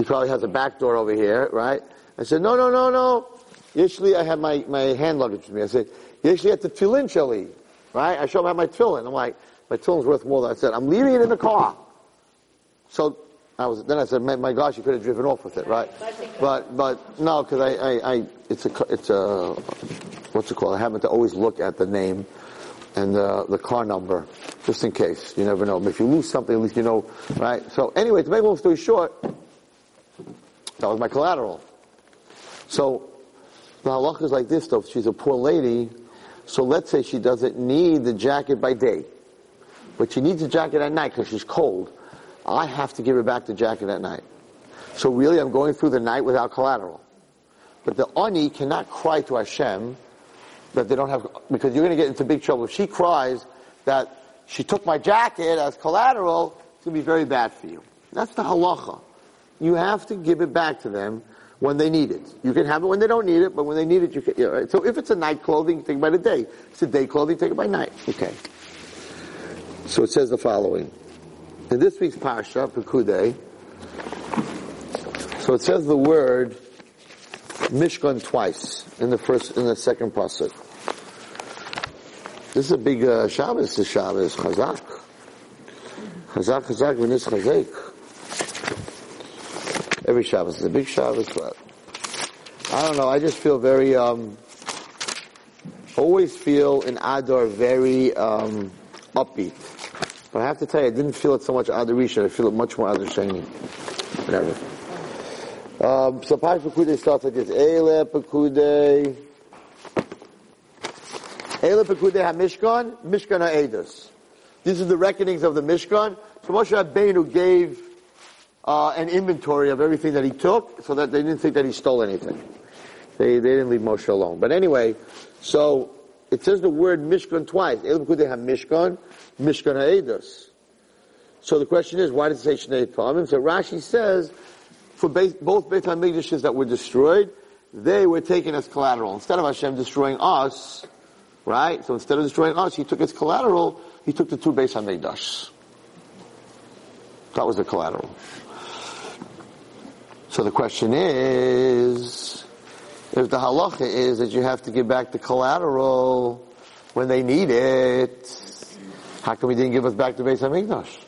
he probably has a back door over here, right? I said, no, no, no, no. Usually I have my, my hand luggage with me. I said, usually at the tefillin shali, right? I show him my tefillin. I'm like, my tefillin's worth more than I said, I'm leaving it in the car. So I was, then I said, my, my gosh, you could have driven off with it, right? But, but, no, cause I, I, I, it's a, it's a, what's it called? I happen to always look at the name and the, the car number, just in case. You never know. But if you lose something, at least you know, right? So anyway, to make a long story short, that was my collateral. So, the halacha is like this though, she's a poor lady, so let's say she doesn't need the jacket by day, but she needs the jacket at night because she's cold. I have to give her back the jacket at night. So really I'm going through the night without collateral. But the ani cannot cry to Hashem that they don't have, because you're going to get into big trouble. If she cries that she took my jacket as collateral, it's going to be very bad for you. That's the halacha. You have to give it back to them when they need it. You can have it when they don't need it, but when they need it, you can. Yeah, right? So if it's a night clothing, take it by the day. It's a day clothing, take it by night. Okay. So it says the following. In this week's Parsha, Pekudei, so it says the word Mishkan twice in the first, in the second pasuk. This is a big uh, Shabbos. This Shabbos, Chazak, Chazak, Chazak, V'nis Chazek. Every Shabbos is a big Shabbos, but I don't know. I just feel very, um, always feel in Adar very um, upbeat. But I have to tell you, I didn't feel it so much Adar Rishon. I feel it much more Adar Sheni. Whatever. Um, so Pash Pekudei starts like this. Eile Pekudei. Eile Pekudei HaMishkan, Mishkan HaEdus. These are the reckonings of the Mishkan. So Moshe Rabbeinu gave uh, an inventory of everything that he took so that they didn't think that he stole anything. They, they didn't leave Moshe alone. But anyway, so it says the word Mishkan twice. Eile Pekudei HaMishkan, Mishkan Mishkan HaEdus. So the question is, why does it say Shnei Pamim? So Rashi says, for both Beit HaMikdashes that were destroyed, they were taken as collateral. Instead of Hashem destroying us, right? So instead of destroying us, He took as collateral, He took the two Beit HaMikdash. That was the collateral. So the question is, if the halacha is that you have to give back the collateral when they need it, how come He didn't give us back the Beit HaMikdash?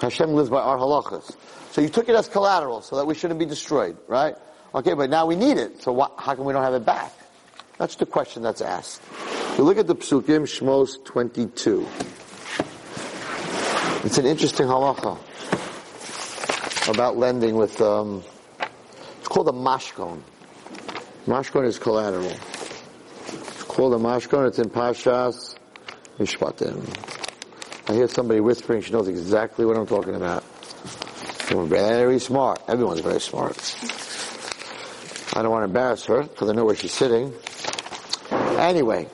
Hashem lives by our halachas. So you took it as collateral so that we shouldn't be destroyed, right? Okay, but now we need it. So how come we don't have it back? That's the question that's asked. You look at the psukim, Shmos 22. It's an interesting halacha about lending with, um, it's called a mashkon. Mashkon is collateral. It's called a mashkon. It's in Pashas Mishpatim. I hear somebody whispering. She knows exactly what I'm talking about. We're very smart. Everyone's very smart. I don't want to embarrass her because I know where she's sitting. Anyway,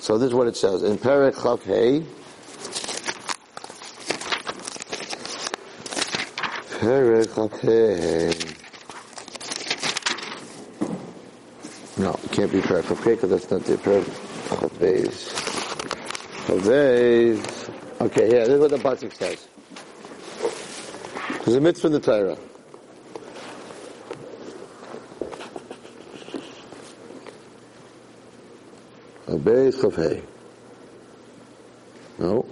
So this is what it says in Perek Chaf Perek No, it can't be Perek Hey because that's not the Perek Chaf Beis. Okay, yeah, this is what the Pasuk says. There's a mitzvah in the Torah. A Beis. No,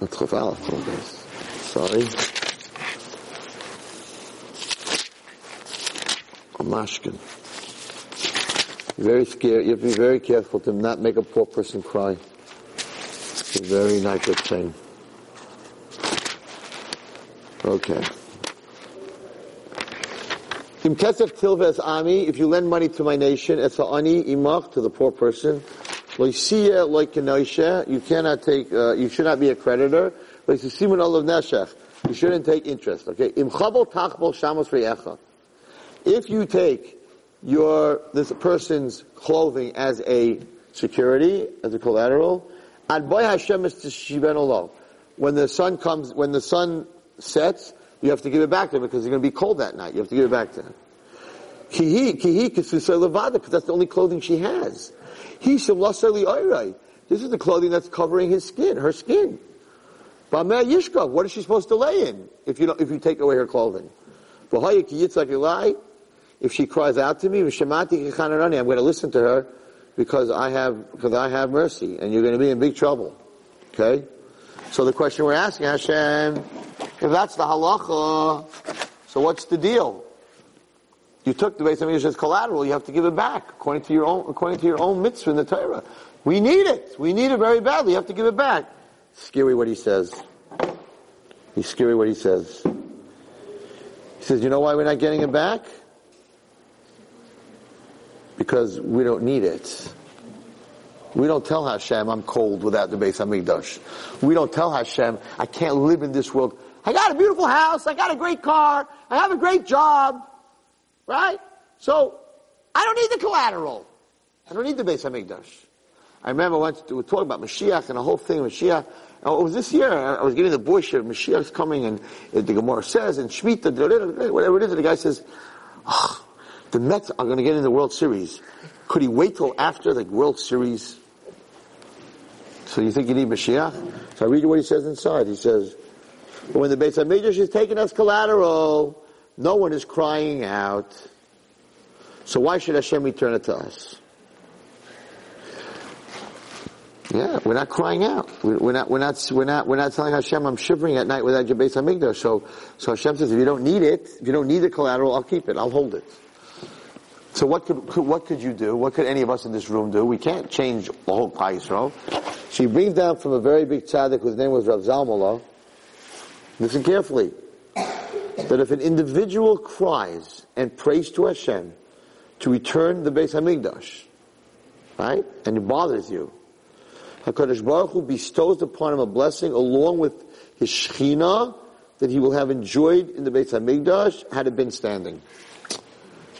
that's Chaf Aleph. Beis. Sorry. Mashkin. Very scared. You have to be very careful to not make a poor person cry. It's a very nice thing. Okay. Im kesef tilves ami, if you lend money to my nation, it's ani imach to the poor person. Loisiya like you cannot take, uh, you should not be a creditor. Loisimun olav neshech, you shouldn't take interest. Okay. Im chabol tachbol shamos reyecha. If you take your this person's clothing as a security, as a collateral, ad boy Hashem is to When the sun comes, when the sun sets, you have to give it back to him because it's going to be cold that night. You have to give it back to him. Kihi, kihi, levada, because that's the only clothing she has. He. This is the clothing that's covering his skin, her skin. Bameh yishka, what is she supposed to lay in if you if you take away her clothing? If she cries out to me, I'm going to listen to her because I have, because I have mercy, and you're going to be in big trouble. Okay? So the question we're asking Hashem, if that's the halacha, so what's the deal? You took the Beis Hamikdash collateral, you have to give it back according to your own, according to your own mitzvah in the Torah. We need it. We need it very badly. You have to give it back. Scary what he says. He's scary what he says. He says, you know why we're not getting it back? Because we don't need it. We don't tell Hashem, I'm cold without the Beis Hamikdash. We don't tell Hashem, I can't live in this world. I got a beautiful house, I got a great car, I have a great job, right? So, I don't need the collateral. I don't need the Beis Hamikdash. I remember once we were talking about Mashiach and the whole thing, with Mashiach. Oh, it was this year, I was getting the bush, Mashiach's coming, and the Gemara says, and Shemitah, whatever it is, and the guy says, oh, the Mets are going to get in the World Series. Could he wait till after the World Series? So you think you need Mashiach? So I read you what he says inside. He says, when the Beit HaMikdash is taken as collateral, no one is crying out. So why should Hashem return it to us? Yeah, we're not crying out. We're not, we're not, we're not, we're not telling Hashem, I'm shivering at night without your Beit HaMikdash. So, so Hashem says, if you don't need it, if you don't need the collateral, I'll keep it. I'll hold it. So what could, could, what could you do? What could any of us in this room do? We can't change the whole Yisrael. She brings down from a very big tzaddik whose name was Rav Zalmala. Listen carefully. That if an individual cries and prays to Hashem to return the Beis Hamikdash, right, and it bothers you, Hakadosh Baruch Hu bestows upon him a blessing along with his Shechina that he will have enjoyed in the Beis Hamikdash had it been standing.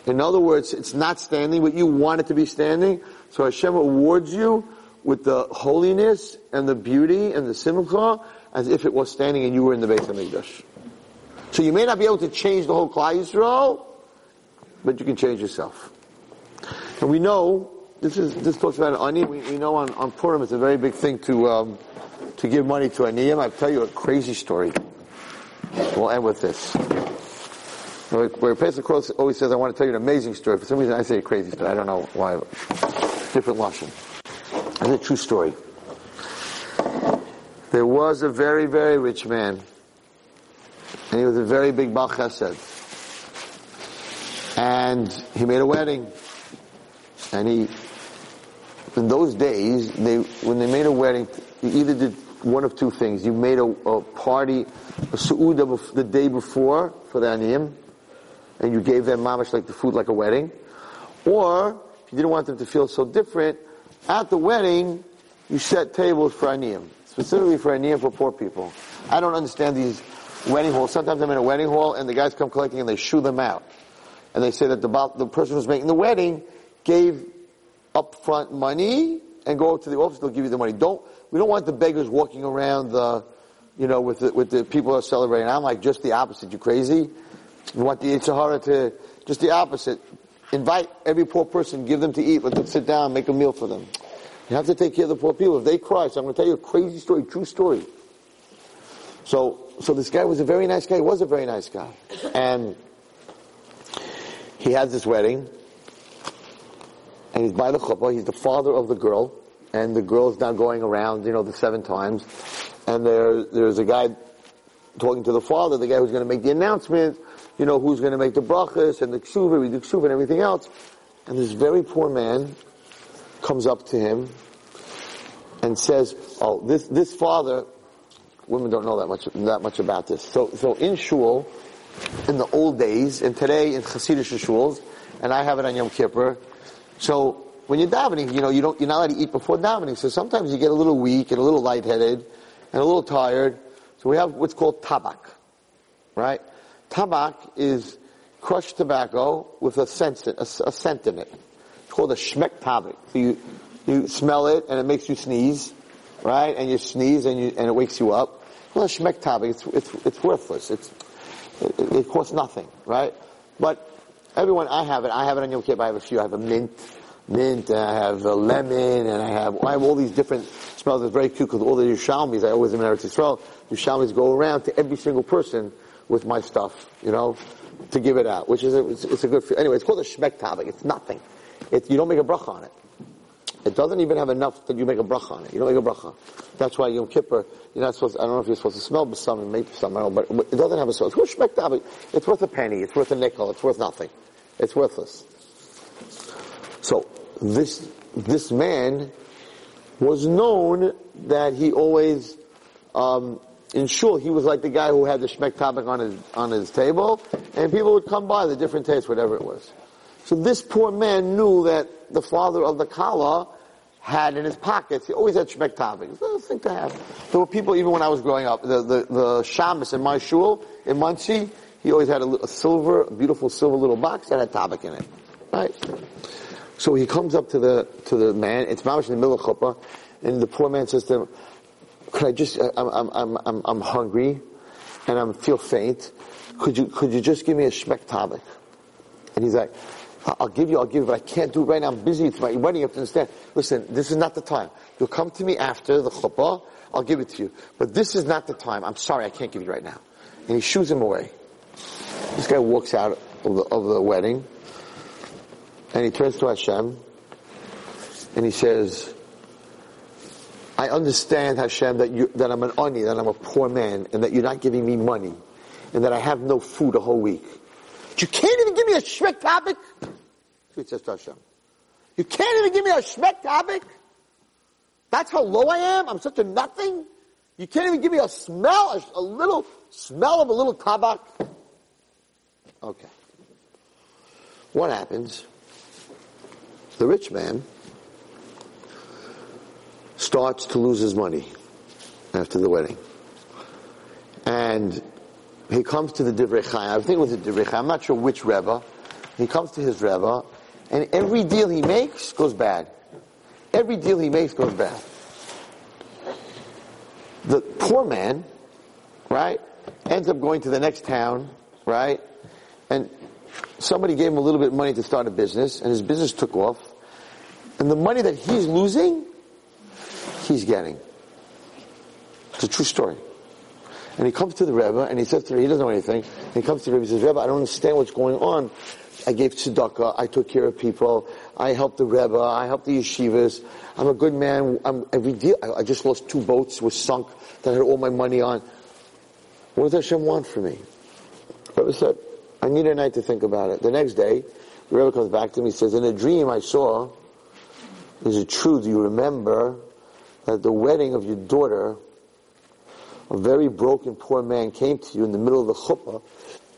In other words, it's not standing, but you want it to be standing. So Hashem awards you with the holiness and the beauty and the simcha as if it was standing and you were in the Beis Hamikdash. So you may not be able to change the whole Klal Yisrael, but you can change yourself. And we know this is this talks about ani. We, we know on, on Purim it's a very big thing to um, to give money to aniyim. I'll tell you a crazy story. We'll end with this. Where Paysach Krohn always says, I want to tell you an amazing story. For some reason I say a crazy story. I don't know why. Different Lashon. It's a true story. There was a very, very rich man. And he was a very big Baal Chesed. And he made a wedding. And he, in those days, they, when they made a wedding, he either did one of two things. You made a, a party, a su'udah the day before for the aniyim, and you gave them mamash like the food like a wedding. Or, if you didn't want them to feel so different, at the wedding, you set tables for aniyim. Specifically for aniyim for poor people. I don't understand these wedding halls. Sometimes I'm in a wedding hall and the guys come collecting and they shoo them out. And they say that the, the person who's making the wedding gave upfront money and go to the office. They'll give you the money. Don't we don't want the beggars walking around the, you know, with the, with the people who are celebrating. I'm like just the opposite. You crazy? We want the Yitzhahara to just the opposite. Invite every poor person, give them to eat, let them sit down, make a meal for them. You have to take care of the poor people. If they cry, so I'm going to tell you a crazy story, true story. So, so this guy was a very nice guy. He was a very nice guy, and he has this wedding, and he's by the chuppah. He's the father of the girl, and the girl's now going around, you know, the seven times, and there, there's a guy talking to the father, the guy who's going to make the announcement, you know, who's going to make the brachas and the ksuva, read the ksuva and everything else. And this very poor man comes up to him and says, "Oh, this this father, women don't know that much that much about this. So so in shul, in the old days, and today in Hasidic shuls, and I have it on Yom Kippur. So when you're davening, you know you don't you're not allowed to eat before davening. So sometimes you get a little weak and a little lightheaded and a little tired. So we have what's called tabak, right? Tabak is crushed tobacco with a scent, a, a scent in it. It's called a shmek tabak. So you, you smell it and it makes you sneeze, right? And you sneeze and you, and it wakes you up. Well, a shmek tabak, it's, it's, it's worthless. It's, it, it costs nothing, right? But everyone, I have it. I have it on Yom Kippur. I have a few. I have a mint, mint, and I have a lemon, and I have, I have all these different smells. It's very cute because all the Yerushalmis, I always in Eretz Yisrael, Yerushalmis go around to every single person with my stuff, you know, to give it out, which is a, it's, it's a good. Anyway, it's called a shmek. It's nothing. It, you don't make a bracha on it. It doesn't even have enough that you make a bracha on it. You don't make a bracha. That's why Yom Kippur, you're not supposed. I don't know if you're supposed to smell basam and make some, I don't but it doesn't have a smell. It's called shmek. It's worth a penny. It's worth a nickel. It's worth nothing. It's worthless. So this this man was known that he always um, in shul, he was like the guy who had the shmek tabak on his, on his table, and people would come by the different tastes, whatever it was. So this poor man knew that the father of the kala had in his pockets, he always had shmek tabak. It's a thing to have. There were people, even when I was growing up, the, the, the shamus in my shul, in Monsey, he always had a, a silver, a beautiful silver little box that had tabak in it. Right? So he comes up to the, to the man, it's mamash in the middle of chuppah, and the poor man says to him, could I just, uh, I'm, I'm, I'm, I'm, I'm hungry and I feel faint. Could you, could you just give me a shmek? And he's like, I'll give you, I'll give you, but I can't do it right now. I'm busy. It's my wedding. You have to understand. Listen, this is not the time. You'll come to me after the chuppah. I'll give it to you. But this is not the time. I'm sorry. I can't give you right now. And he shoos him away. This guy walks out of the, of the wedding and he turns to Hashem and he says, I understand, Hashem, that, you, that I'm an ani, that I'm a poor man, and that you're not giving me money, and that I have no food a whole week. But you can't even give me a shmek tabak? He says to Hashem. You can't even give me a shmek tabak? That's how low I am? I'm such a nothing? You can't even give me a smell, a, a little smell of a little tabak? Okay. What happens? The rich man starts to lose his money after the wedding. And he comes to the Divrei Chaim. I think it was the Divrei Chaim. I'm not sure which Rebbe. He comes to his Rebbe, and every deal he makes goes bad. Every deal he makes goes bad. The poor man, right, ends up going to the next town, right, and somebody gave him a little bit of money to start a business, and his business took off. And the money that he's losing, he's getting. It's a true story. And he comes to the Rebbe and he says to her, he doesn't know anything. And he comes to the Rebbe and says, Rebbe, I don't understand what's going on. I gave tzedakah, I took care of people, I helped the Rebbe, I helped the yeshivas, I'm a good man, I'm every deal, I, I just lost two boats, was sunk, that I had all my money on. What does Hashem want from me? Rebbe said, I need a night to think about it. The next day, the Rebbe comes back to me, he says, in a dream I saw, is it true, do you remember at the wedding of your daughter, a very broken poor man came to you in the middle of the chuppah,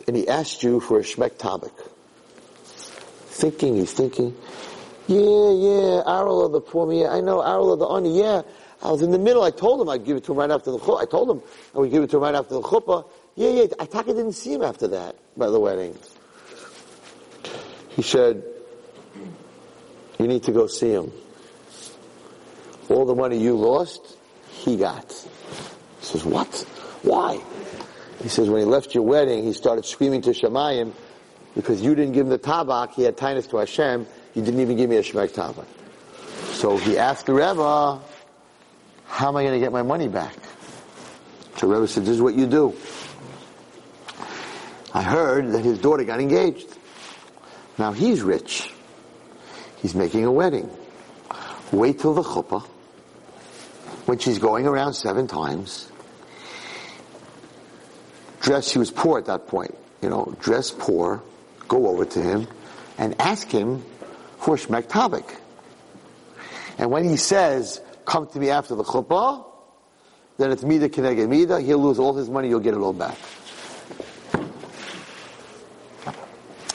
and he asked you for a shmek tabak. Thinking, he's thinking, yeah, yeah, Arul of the poor man, I know Arul of the Ani, yeah. I was in the middle, I told him I'd give it to him right after the chuppah. I told him I would give it to him right after the chuppah. Yeah, yeah, I didn't see him after that, by the wedding. He said, you need to go see him. All the money you lost, he got. He says, what? Why? He says, when he left your wedding, he started screaming to Shemayim, because you didn't give him the tabak, he had tinus to Hashem, you didn't even give me a shmek tabak. So he asked the Rebbe, how am I going to get my money back? So Rebbe said, this is what you do. I heard that his daughter got engaged. Now he's rich. He's making a wedding. Wait till the chuppah, when she's going around seven times. Dress, she was poor at that point. You know, dress poor, go over to him, and ask him for shmek. And when he says, come to me after the chuppah, then it's mida keneged mida, he'll lose all his money, you'll get it all back.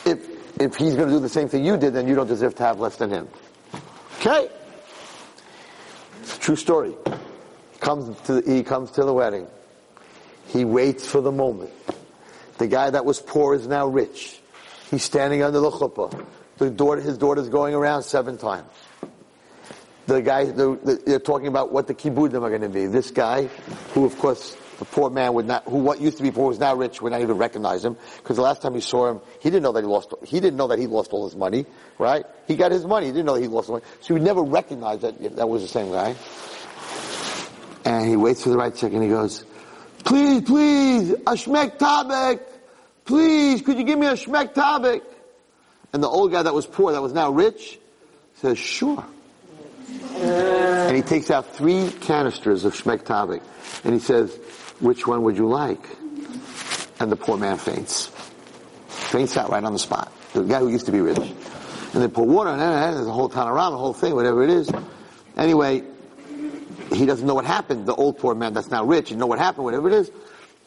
If, if he's going to do the same thing you did, then you don't deserve to have less than him. Okay? True story. Comes to, he comes to the wedding. He waits for the moment. The guy that was poor is now rich. He's standing under the chuppah. The daughter, his daughter's going around seven times. The guy, the, the, they're talking about what the kibbudim are going to be. This guy, who of course the poor man would not, who what used to be poor was now rich, would not even recognize him because the last time he saw him, he didn't know that he lost. He didn't know that he lost all his money, right? He got his money. He didn't know that he lost all money, so he would never recognize that that was the same guy. And he waits for the right second. He goes, "Please, please, a shmek tabak, please, could you give me a shmek tabak?" And the old guy that was poor, that was now rich, says, "Sure." And he takes out three canisters of Shmek Tabak. And he says, which one would you like? And the poor man faints. Faints out right on the spot. The guy who used to be rich. And they pour water on it, and there's a whole town around, the whole thing, whatever it is. Anyway, he doesn't know what happened. The old poor man that's now rich, he know what happened, whatever it is.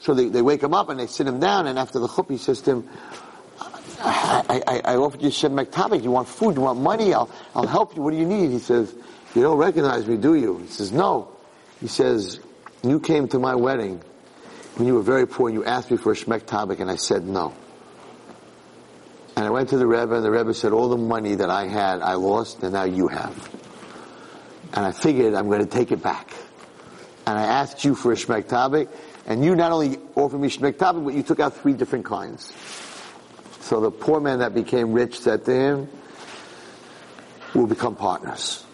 So they, they wake him up and they sit him down, and after the chup, he says to him, I, I, I offered you Shem. You want food, you want money, I'll, I'll help you. What do you need? He says, you don't recognize me, do you? He says, no. He says, you came to my wedding when you were very poor and you asked me for a Shmek Tabak and I said no. And I went to the Rebbe and the Rebbe said, all the money that I had, I lost and now you have. And I figured I'm going to take it back. And I asked you for a Shmek Tabak and you not only offered me Shmek Tabak, but you took out three different kinds. So the poor man that became rich said to him, we'll become partners.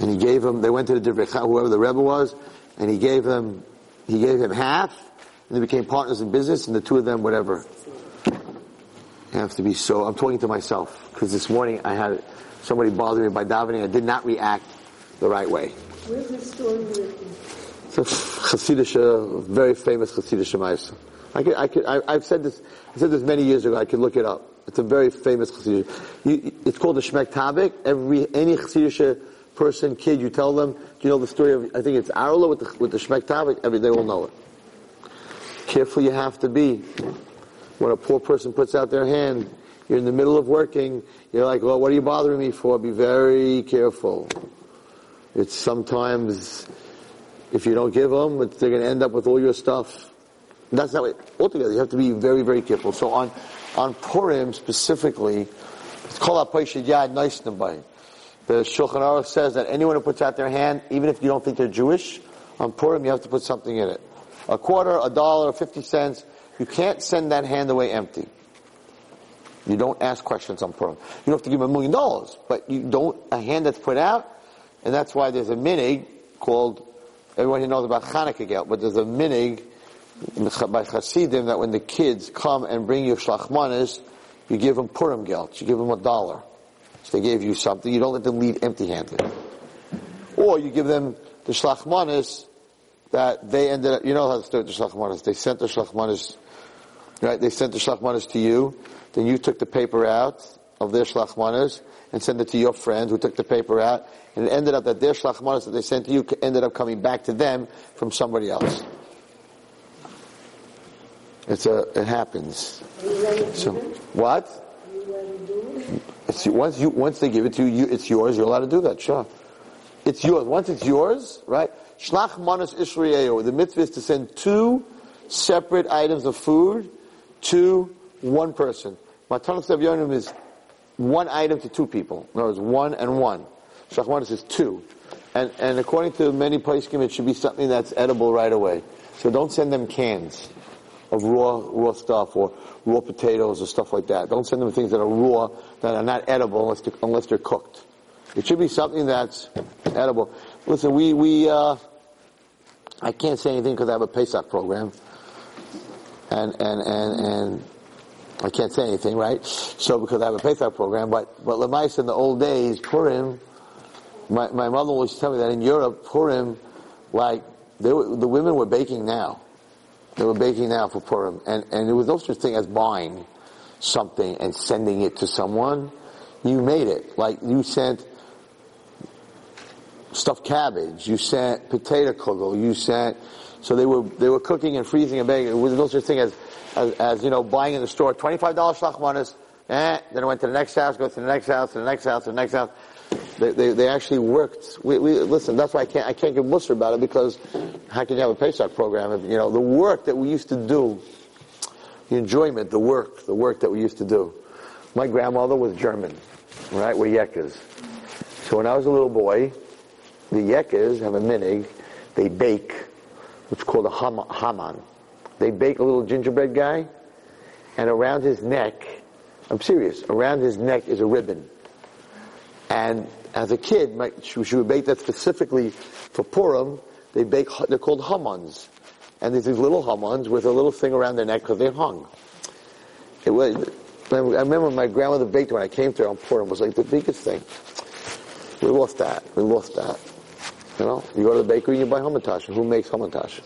And he gave him, they went to the Divrei whoever the Rebbe was, and he gave him, he gave him half, and they became partners in business, and the two of them, whatever. You have to be so, I'm talking to myself, because this morning I had somebody bother me by davening, I did not react the right way. Where's this story written? It's a Hasidic, very famous Hasidic Ma'aseh. I could, I could, I, I've said this, I said this many years ago, I could look it up. It's a very famous Hasidic. It's called the Shmek Tabak. Every, any Hasidic person, kid, you tell them, you know the story of, I think it's Arla with the, with the Shmek Tabak? Every, they all know it. Careful you have to be. When a poor person puts out their hand, you're in the middle of working, you're like, well, what are you bothering me for? Be very careful. It's sometimes, if you don't give them, they're going to end up with all your stuff. That's not it. Altogether, you have to be very, very careful. So on, on Purim specifically, it's called Apaishid Yad Nice The Shulchan Aruch says that anyone who puts out their hand, even if you don't think they're Jewish, on Purim you have to put something in it. A quarter, a dollar, fifty cents. You can't send that hand away empty. You don't ask questions on Purim. You don't have to give them a million dollars, but you don't, a hand that's put out, and that's why there's a minig called, everyone here knows about Hanukkah Gelt, but there's a minig by Hasidim that when the kids come and bring you shlachmanis, you give them Purim gelt. You give them a dollar. So they gave you something. You don't let them leave empty-handed. Or you give them the shlachmanis that they ended up, you know how to start the shlachmanis. They sent the shlachmanis, right? They sent the shlachmanis to you. Then you took the paper out of their shlachmanis and sent it to your friend who took the paper out. And it ended up that their shlachmanis that they sent to you ended up coming back to them from somebody else. It's a, it happens. So, what? It's, once you, once they give it to you, it's yours, you're allowed to do that, sure. It's yours. Once it's yours, right? Shlach manas ishriyeyo. The mitzvah is to send two separate items of food to one person. Matanas Yonim is one item to two people. In other words, one and one. Shlach manas is two. and, and according to many poskim, it should be something that's edible right away. So don't send them cans of raw raw stuff or raw potatoes or stuff like that. Don't send them things that are raw that are not edible unless they're, unless they're cooked. It should be something that's edible. Listen, we we uh, I can't say anything because I have a Pesach program, and and and and I can't say anything, right? So because I have a Pesach program, but but Lemais in the old days, Purim, my my mother always tell me that in Europe, Purim, like were, the women were baking now. They were baking now for Purim, and and there was no such thing as buying something and sending it to someone. You made it. Like you sent stuffed cabbage, you sent potato kugel, you sent, so they were, they were cooking and freezing and baking. There was no such thing as, as, as you know, buying in the store, $25 shlachmanis, eh, then I went to the next house, go to the next house, to the next house, to the next house. They, they, they actually worked. We, we, listen, that's why I can't, I can't give mussar about it because how can you have a Pesach program if, you know, the work that we used to do, the enjoyment, the work, the work that we used to do. My grandmother was German, right? We're Yekas. So when I was a little boy, the Yekas have a minhag, they bake what's called a ham- haman. They bake a little gingerbread guy, and around his neck, I'm serious, around his neck is a ribbon. And as a kid, my, she, she would bake that specifically for Purim. They bake, they're called hamans. And there's these little hamans with a little thing around their neck because they hung. It was, I remember my grandmother baked when I came to her on Purim. Was like the biggest thing. We lost that. We lost that. You know, you go to the bakery and you buy hamantash. Who makes hamantash?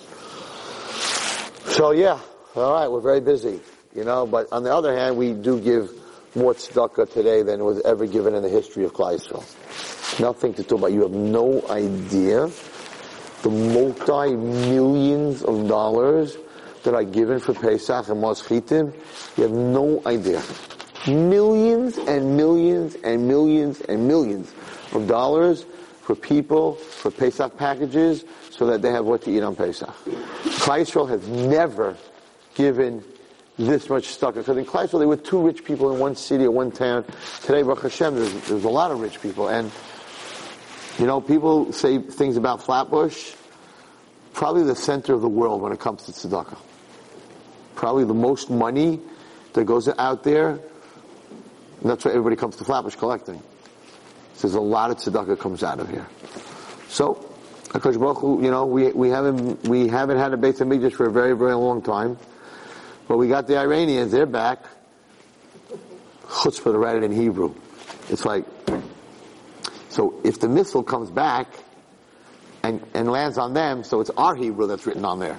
So yeah, all right, we're very busy. You know, but on the other hand, we do give more tzedakah today than was ever given in the history of Yisrael. Nothing to talk about. You have no idea the multi-millions of dollars that are given for Pesach and Maos Chitim. You have no idea. Millions and millions and millions and millions of dollars for people, for Pesach packages, so that they have what to eat on Pesach. Klal has never given this much stuff. Because in Klal there were two rich people in one city or one town. Today, Baruch Hashem, there's, there's a lot of rich people. And, you know, people say things about Flatbush, probably the center of the world when it comes to tzedakah. Probably the most money that goes out there. That's why everybody comes to Flatbush collecting. There's a lot of tzedakah comes out of here. So, Akash Baruch you know, we, we haven't, we haven't had a Beit HaMikdash for a very, very long time. But we got the Iranians, they're back. Chutzpah to write it in Hebrew. It's like, so if the missile comes back and, and lands on them, so it's our Hebrew that's written on there.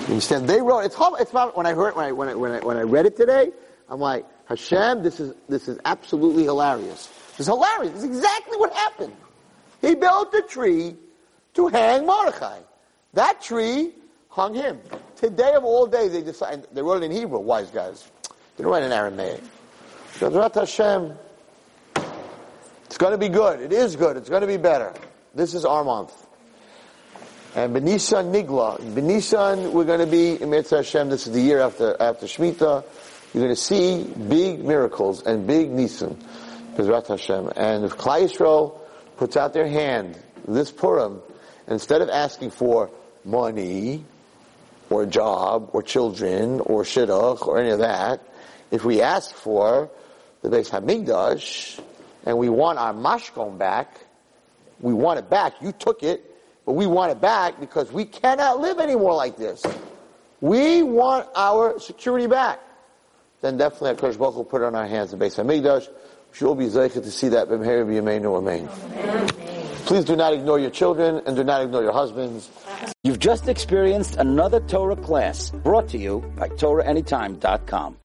You understand? They wrote, it's, it's when I heard, when I, when I, when I, when I read it today, I'm like, Hashem, this is, this is absolutely hilarious. This is hilarious. This is exactly what happened. He built a tree to hang Mordechai. That tree hung him. Today of all days, they decided, they wrote it in Hebrew, wise guys. They didn't write in Aramaic. Hashem. It's going to be good. It is good. It's going to be better. This is our month. And Benisan Nigla. Benisan, we're going to be in Mitzvah Hashem. This is the year after, after Shemitah. You're going to see big miracles and big Nisan. Bezrat Hashem. And if Klal Yisrael puts out their hand this Purim, instead of asking for money, or a job, or children, or shidduch, or any of that, if we ask for the Beis Hamikdash, and we want our mashkon back, we want it back. You took it, but we want it back because we cannot live anymore like this. We want our security back. Then definitely HaKadosh Baruch Hu put it on our hands, the Beis Hamikdash. We should all be zeichet to see that. B'mher b'yameinu amen. Please do not ignore your children and do not ignore your husbands. You've just experienced another Torah class brought to you by TorahAnytime.com.